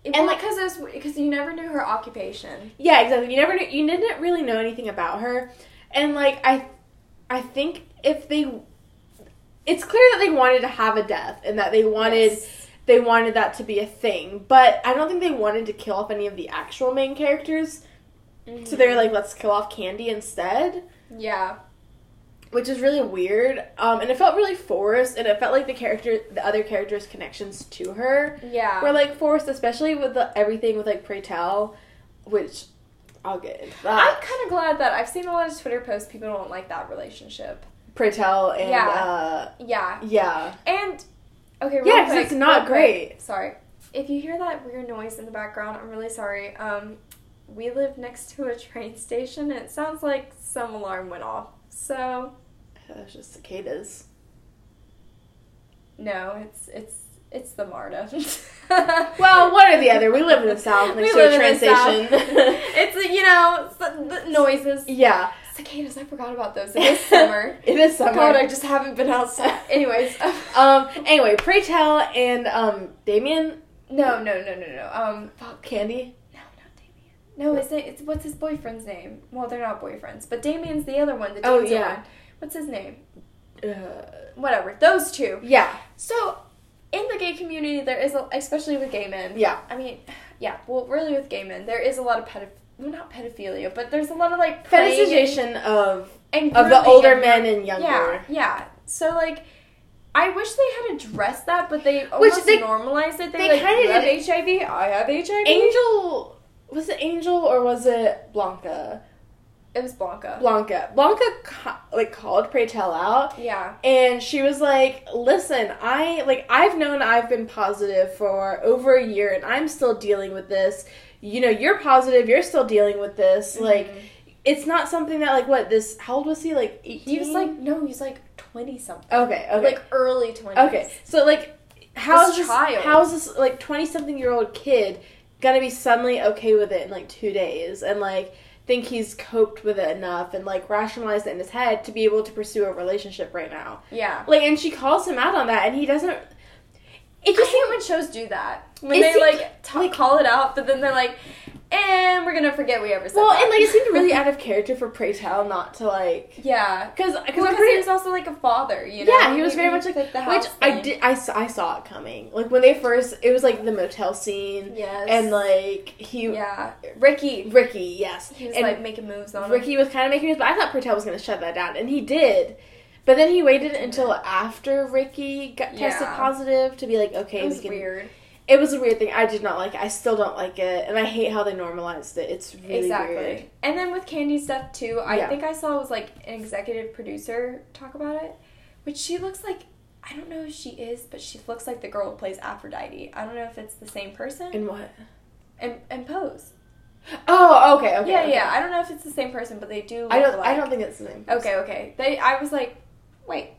S2: And,
S1: And
S2: like-
S1: like, because it was because you never knew her occupation.
S2: Yeah, exactly. You never knew, you didn't really know anything about her, and like I, I think if they, it's clear that they wanted to have a death and that they wanted
S1: Yes.
S2: they wanted that to be a thing, but I don't think they wanted to kill off any of the actual main characters. So they're like, let's kill off Candy instead,
S1: yeah,
S2: which is really weird. Um, and it felt really forced, and it felt like the character, the other characters' connections to her
S1: yeah.
S2: were like forced, especially with the, everything with like Pray Tell, which I'll get into
S1: I'm kind of glad that I've seen a lot of Twitter posts. People don't like that relationship.
S2: Pray Tell and
S1: Yeah.
S2: uh,
S1: Yeah,
S2: yeah,
S1: and okay, yeah,
S2: Yeah, 'cause
S1: quick,
S2: it's not
S1: real quick,
S2: great.
S1: Sorry, if you hear that weird noise in the background, I'm really sorry. Um, we live next to a train station, and it sounds like some alarm went off. So
S2: it's just cicadas.
S1: no, it's it's it's the Marta.
S2: Well, one or the other. We live in the south
S1: We
S2: next to a train station.
S1: it's you know the noises.
S2: yeah,
S1: Cicadas, I forgot about those. It is summer.
S2: it is summer.
S1: God, I just haven't been outside. Anyways,
S2: um. Anyway, Pray Tell and um Damien
S1: no, no, no, no, no. Um, fuck.
S2: Candy.
S1: No, not Damien. No, it's it's what's his boyfriend's name? Well, they're not boyfriends, but Damien's the other one. The
S2: Oh, yeah.
S1: one. What's his name?
S2: Uh,
S1: Whatever. Those two.
S2: yeah,
S1: So, in the gay community, there is, a, especially with gay men.
S2: yeah.
S1: I mean, yeah. Well, really, with gay men, there is a lot of pedoph. Well, not pedophilia, but there's a lot of like
S2: Fetishization of
S1: and, and
S2: of the older
S1: and-
S2: men and younger.
S1: Yeah, yeah. So like, I wish they had addressed that, but they almost
S2: they-
S1: normalized it. They,
S2: they
S1: like, you have
S2: did
S1: HIV. I have HIV.
S2: Angel was it Angel or was it Blanca?
S1: It was Blanca.
S2: Blanca. Blanca ca- like called Pray Tell out
S1: yeah.
S2: and she was like, "Listen, I like I've known I've been positive for over a year and I'm still dealing with this. You know, you're positive, you're still dealing with this. Like
S1: Mhm.
S2: it's not something that like what this how old was he? Like 18?
S1: he was like no, he's like twenty something.
S2: Okay, okay.
S1: Like early twenties.
S2: Okay, so like, how
S1: This
S2: this?
S1: child.
S2: How is this like twenty something year old kid gonna be suddenly okay with it in like two days and like think he's coped with it enough and like rationalized it in his head to be able to pursue a relationship right now?
S1: Yeah.
S2: Like, and she calls him out on that, and he doesn't. It
S1: I
S2: just
S1: hate when shows do that. When they like, ta-
S2: like-
S1: call it out, but then they're like, and we're gonna forget we ever said that.
S2: well,
S1: that.
S2: and like it seemed really out of character for Pray Tell not to like
S1: yeah.
S2: because
S1: Because
S2: pretty
S1: he was also like a father, you know.
S2: Yeah, he was very much like
S1: fit the
S2: which
S1: house
S2: I did I, saw- I saw it coming like when they first it was like the motel scene
S1: Yes.
S2: and like he
S1: yeah, Ricky.
S2: Ricky yes
S1: He was
S2: and
S1: like making moves on him.
S2: Ricky was kind of making moves, but I thought Pray Tell was gonna shut that down and he did but then he waited until after Ricky got tested
S1: Yeah.
S2: positive to be like okay
S1: It was
S2: we can
S1: weird.
S2: it was a weird thing I did not like it I still don't like it and I hate how they normalized it it's really
S1: exactly.
S2: weird
S1: And then with Candy stuff too, I
S2: Yeah.
S1: think I saw was like an executive producer talk about it, which she looks like. I don't know if she is, but she looks like the girl who plays Aphrodite. I don't know if it's the same person.
S2: and what
S1: And and Pose.
S2: oh okay okay
S1: yeah,
S2: okay.
S1: yeah. I don't know if it's the same person, but they do. Look
S2: I don't
S1: alike.
S2: I don't think it's the same
S1: Okay, okay. They, I was like, wait.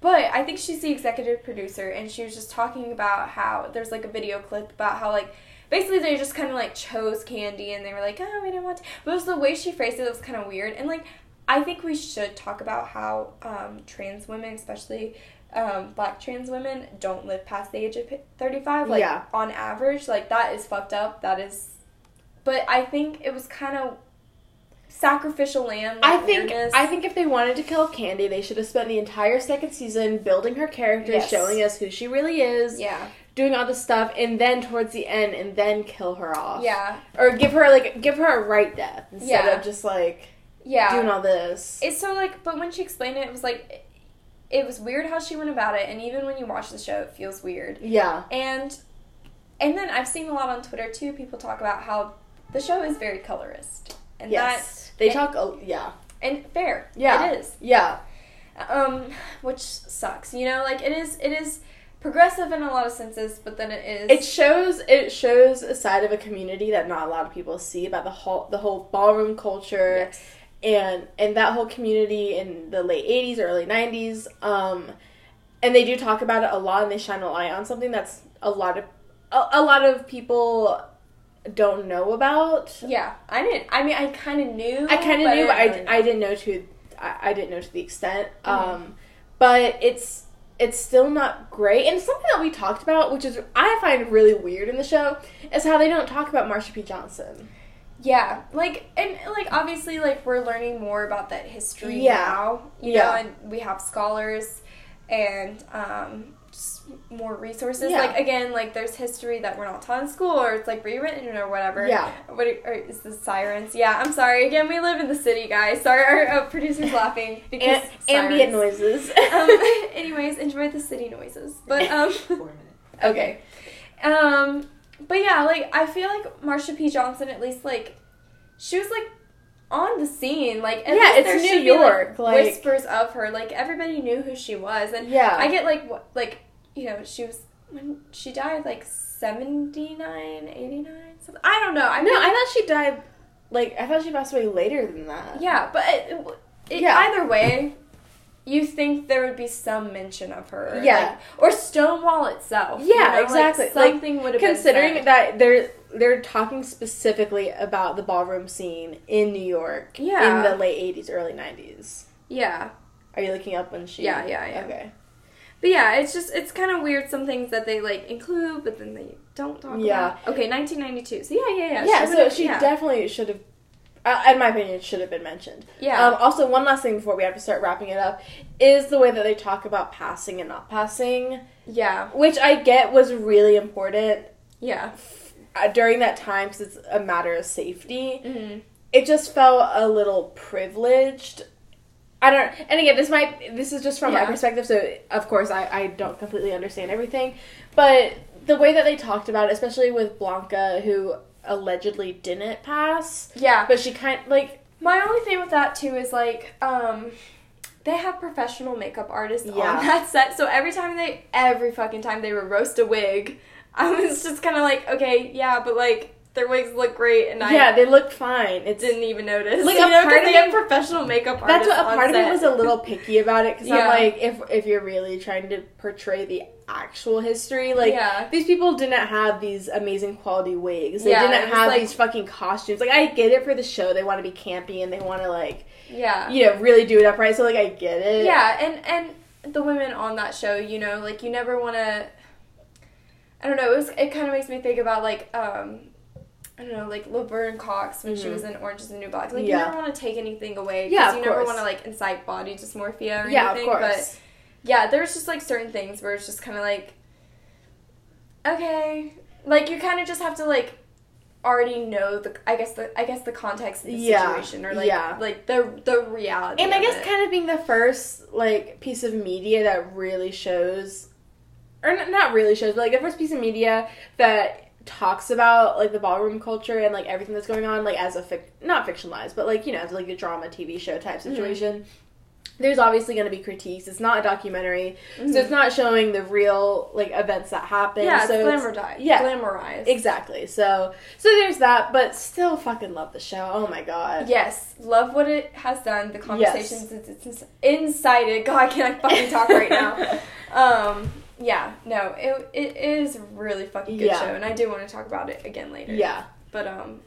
S1: But I think she's the executive producer, and she was just talking about how there's like a video clip about how like basically they just kind of like chose Candy, and they were like, oh, we didn't want to. But it was the way she phrased it that was kind of weird, and like I think we should talk about how um, trans women, especially um, black trans women, don't live past the age of 35. Like
S2: Yeah.
S1: on average, like that is fucked up. That is. But I think it was kind of sacrificial lamb.
S2: I think
S1: weirdness.
S2: I think if they wanted to kill Candy, they should have spent the entire second season building her character,
S1: Yes.
S2: showing us who she really is,
S1: Yeah.
S2: doing all this stuff, and then towards the end, and then kill her off.
S1: Yeah.
S2: Or give her like give her a right death instead
S1: Yeah.
S2: of just like
S1: Yeah.
S2: doing all this.
S1: It's so like, but when she explained it, it was like, it, it was weird how she went about it, and even when you watch the show, it feels weird.
S2: yeah.
S1: And, and then I've seen a lot on Twitter too. People talk about how the show is very colorist, and
S2: Yes. They
S1: and-
S2: talk. a yeah.
S1: and fair.
S2: Yeah.
S1: it is.
S2: Yeah.
S1: Um, which sucks. You know, like it is. It is progressive in a lot of senses, but then it is.
S2: It shows it shows a side of a community that not a lot of people see about the whole the whole ballroom culture
S1: yes.
S2: and and that whole community in the late 80s early 90s um and they do talk about it a lot and they shine a light on something that's a lot of a, a lot of people don't know about
S1: Yeah, I didn't. I mean, I kind of knew.
S2: i kind of knew but I,
S1: really
S2: I didn't know to I, I didn't know to the extent
S1: Mhm.
S2: um but it's it's still not great and something that we talked about which is i find really weird in the show is how they don't talk about marsha p johnson
S1: Yeah, like and like obviously like we're learning more about that history
S2: Yeah.
S1: now, you
S2: Yeah.
S1: know, and we have scholars and um more resources.
S2: Yeah.
S1: Like again, like there's history that we're not taught in school or it's like rewritten or whatever.
S2: Yeah.
S1: What are, is the sirens? Yeah, I'm sorry. Again, we live in the city, guys. Sorry, our uh, producer's laughing because
S2: and ambient noises
S1: um, anyways, enjoy the city noises. But um
S3: Four minutes.
S1: Okay. Um, but yeah, like I feel like Marsha P. Johnson at least like she was like on the scene. Like at
S2: Yeah,
S1: least
S2: it's
S1: there
S2: New
S1: should
S2: York,
S1: be like,
S2: like-
S1: whispers of her. Like everybody knew who she was, and
S2: yeah
S1: I get like what like you know she was when she died like 79, 89, something. I don't know. I
S2: no i thought she died like i thought she passed away later than that
S1: yeah, but it, it,
S2: Yeah.
S1: either way. You think there would be some mention of her,
S2: Yeah.
S1: like- or Stonewall itself. you
S2: Yeah,
S1: know,
S2: exactly. Like,
S1: something would have been
S2: considering that they're they're talking specifically about the ballroom scene in New York
S1: Yeah.
S2: in the late 80s early 90s
S1: Yeah,
S2: are you looking up when she
S1: Yeah, yeah, yeah.
S2: okay
S1: But yeah, it's just it's kind of weird some things that they like include, but then they don't talk
S2: Yeah.
S1: about. Okay, 1992. So yeah, yeah, yeah.
S2: yeah,
S1: She
S2: so she
S1: yeah.
S2: definitely should have uh, in my opinion should have been mentioned
S1: yeah.
S2: Um, also, one last thing before we have to start wrapping it up is the way that they talk about passing and not passing,
S1: yeah,
S2: which I get was really important
S1: yeah.
S2: uh, during that time because it's a matter of safety.
S1: hmm
S2: It just felt a little privileged. I don't, and again, this might this is just from my perspective, so of course I, I don't completely understand everything, but the way that they talked about it, especially with Blanca, who allegedly didn't pass,
S1: Yeah.
S2: but she kind like
S1: My only thing with that too is like, um, they have professional makeup artists
S2: Yeah.
S1: on that set, so every time they, every fucking time they would roast a wig, I was just kind of like, okay, yeah, but like their wigs look great, and I
S2: yeah, they looked fine. It
S1: didn't even notice.
S2: Like,
S1: you
S2: a
S1: know, because
S2: of
S1: they have professional makeup
S2: That's what a part of me
S1: set.
S2: was a little picky about it because
S1: Yeah.
S2: I'm like, if if you're really trying to portray the actual history, like
S1: Yeah.
S2: these people didn't have these amazing quality wigs. They
S1: Yeah,
S2: didn't have
S1: like-
S2: these fucking costumes. Like I get it for the show; they want to be campy and they want to like
S1: Yeah.
S2: you know really do it upright. So like I get it.
S1: Yeah, and and the women on that show, you know, like you never want to. I don't know. It was. It kind of makes me think about like um, I don't know, like Laverne Cox when she
S2: Mhm.
S1: was in Orange Is the New Black. Like
S2: Yeah.
S1: you never want to take anything away. 'cause
S2: Yeah, of
S1: you never want to like incite body dysmorphia or
S2: yeah, of
S1: anything. But
S2: course.
S1: yeah, there's just like certain things where it's just kind of like, okay, like you kind of just have to like already know the I guess the I guess the context of the
S2: Yeah,
S1: situation or like
S2: yeah.
S1: like the the reality.
S2: and I guess
S1: it.
S2: kind of being the first like piece of media that really shows, or not really shows, but like the first piece of media that talks about like the ballroom culture and like everything that's going on, like as a fic- not fictionalized, but like you know, as like a drama TV show type
S1: Mm-hmm.
S2: situation. There's obviously going to be critiques. It's not a documentary,
S1: Mhm.
S2: so it's not showing the real like events that happen.
S1: yeah,
S2: so
S1: it's
S2: it's-
S1: glamorized.
S2: yeah.
S1: glamorized.
S2: Exactly. So so there's that, but still fucking love the show. Oh my god.
S1: Yes, love what it has done. The conversations it's, it's incited. God, can I fucking talk right now? Um, yeah, no, it it is a really fucking good
S2: Yeah.
S1: show, and I do want to talk about it again later.
S2: Yeah.
S1: but um,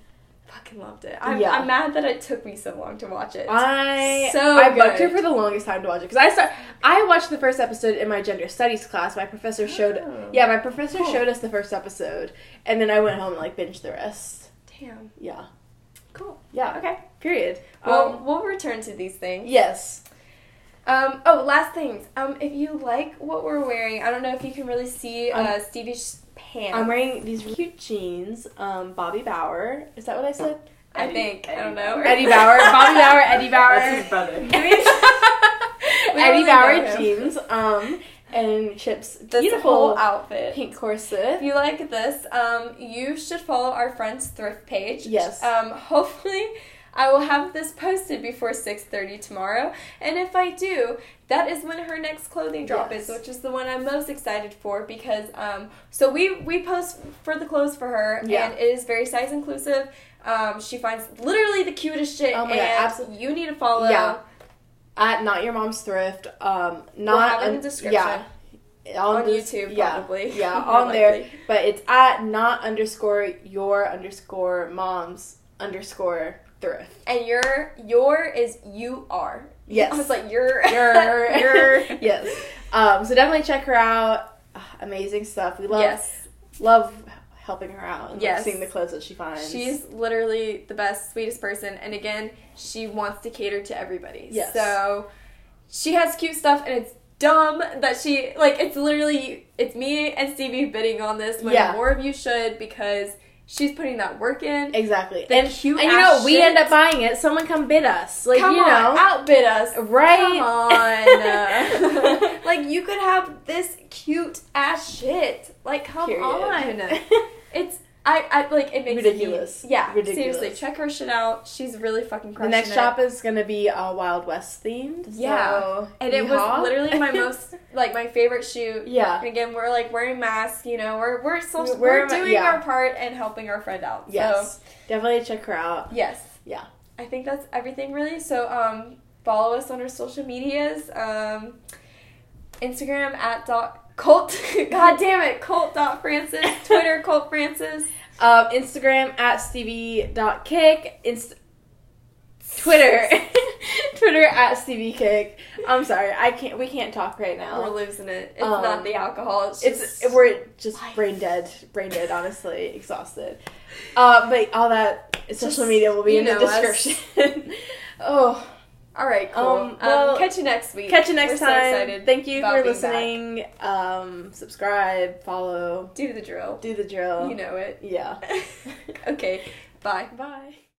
S1: fucking loved it. I'm,
S2: Yeah.
S1: I'm mad that it took me so long to watch it.
S2: I
S1: So
S2: I bugged her for the longest time to watch it because I start I watched the first episode in my gender studies class. My professor showed
S1: Oh.
S2: yeah, my professor
S1: Cool.
S2: showed us the first episode, and then I went home and like binged the rest.
S1: Damn,
S2: Yeah,
S1: cool.
S2: yeah.
S1: Okay,
S2: Period.
S1: well,
S2: Um,
S1: we'll return to these things.
S2: yes.
S1: Um, oh, last things. Um, if you like what we're wearing, I don't know if you can really see uh, Stevie's pants.
S2: I'm wearing these really cute jeans. Um, Bobby Bauer. Is that what I said?
S1: I
S3: Eddie-
S1: think. I don't know.
S2: Eddie Bauer. Bobby Bauer. Eddie Bauer.
S3: That's his brother.
S2: Eddie Bauer jeans. Um, and Chip's
S1: This
S2: beautiful
S1: whole outfit.
S2: pink corset.
S1: If you like this, um, you should follow our friend's thrift page.
S2: Yes.
S1: Um, hopefully, I will have this posted before six thirty tomorrow. And if I do, that is when her next clothing drop
S2: Yes.
S1: is, which is the one I'm most excited for because um, so we we post for the clothes for her,
S2: Yeah.
S1: and it is very size inclusive. Um, she finds literally the cutest shit,
S2: Oh my
S1: and
S2: God, absolutely.
S1: you need to follow.
S2: Yeah. At not your mom's thrift. Um,
S1: We'll
S2: not
S1: have in the description.
S2: Yeah.
S1: On
S2: this-
S1: YouTube,
S2: yeah,
S1: probably.
S2: Yeah, on there. But it's at not underscore your underscore mom's underscore thrift.
S1: And your your is you are.
S2: Yes.
S1: I was like you're
S2: Your yes. Um, so definitely check her out. Amazing stuff. We love
S1: yes.
S2: love helping her out and like,
S1: Yes.
S2: seeing the clothes that she finds.
S1: She's literally the best, sweetest person, and again, she wants to cater to everybody.
S2: Yes.
S1: So she has cute stuff, and it's dumb that she like. It's literally it's me and Stevie bidding on this when
S2: Yeah.
S1: more of you should because she's putting that work in.
S2: exactly.
S1: The
S2: and
S1: cute
S2: and you know we end up buying it. Someone come bid us. Like
S1: Come
S2: you
S1: on,
S2: know,
S1: outbid us.
S2: right?
S1: Come on. like you could have this cute ass shit. Like come
S2: Period.
S1: on. It's I, I like it makes
S2: Ridiculous.
S1: Me, yeah,
S2: Ridiculous.
S1: seriously, check her shit out. She's really fucking crushing the
S2: next
S1: it.
S2: shop is gonna be uh, Wild West themed.
S1: Yeah.
S2: so
S1: and it
S2: yeehaw.
S1: was literally my most like my favorite shoot.
S2: yeah.
S1: And again, we're like wearing masks. You know, we're we're so,
S2: We're
S1: we're, doing
S2: yeah.
S1: our part and helping our friend out.
S2: Yes.
S1: So,
S2: Definitely check her out.
S1: yes.
S2: Yeah.
S1: I think that's everything really. So um, follow us on our social medias. Um, Instagram at dot cult. God damn it, dot Francis. Twitter cult Francis.
S2: Um, Instagram at stevie.kick. Inst- Twitter. Twitter at stevie kick. I'm sorry, I can't. We can't talk right now.
S1: We're losing it. It's
S2: Um,
S1: not the alcohol. It's
S2: It's
S1: just
S2: we're just
S1: life.
S2: brain dead, brain dead. Honestly, exhausted. Uh, but all that social
S1: Just,
S2: media will be in the description. oh,
S1: all right. Cool.
S2: Um,
S1: Um,
S2: well,
S1: catch you next week.
S2: catch you next
S1: We're so
S2: time.
S1: excited
S2: Thank you for listening. Um, subscribe, follow,
S1: Do the drill.
S2: do the drill.
S1: You know it.
S2: Yeah.
S1: okay. Bye.
S2: Bye.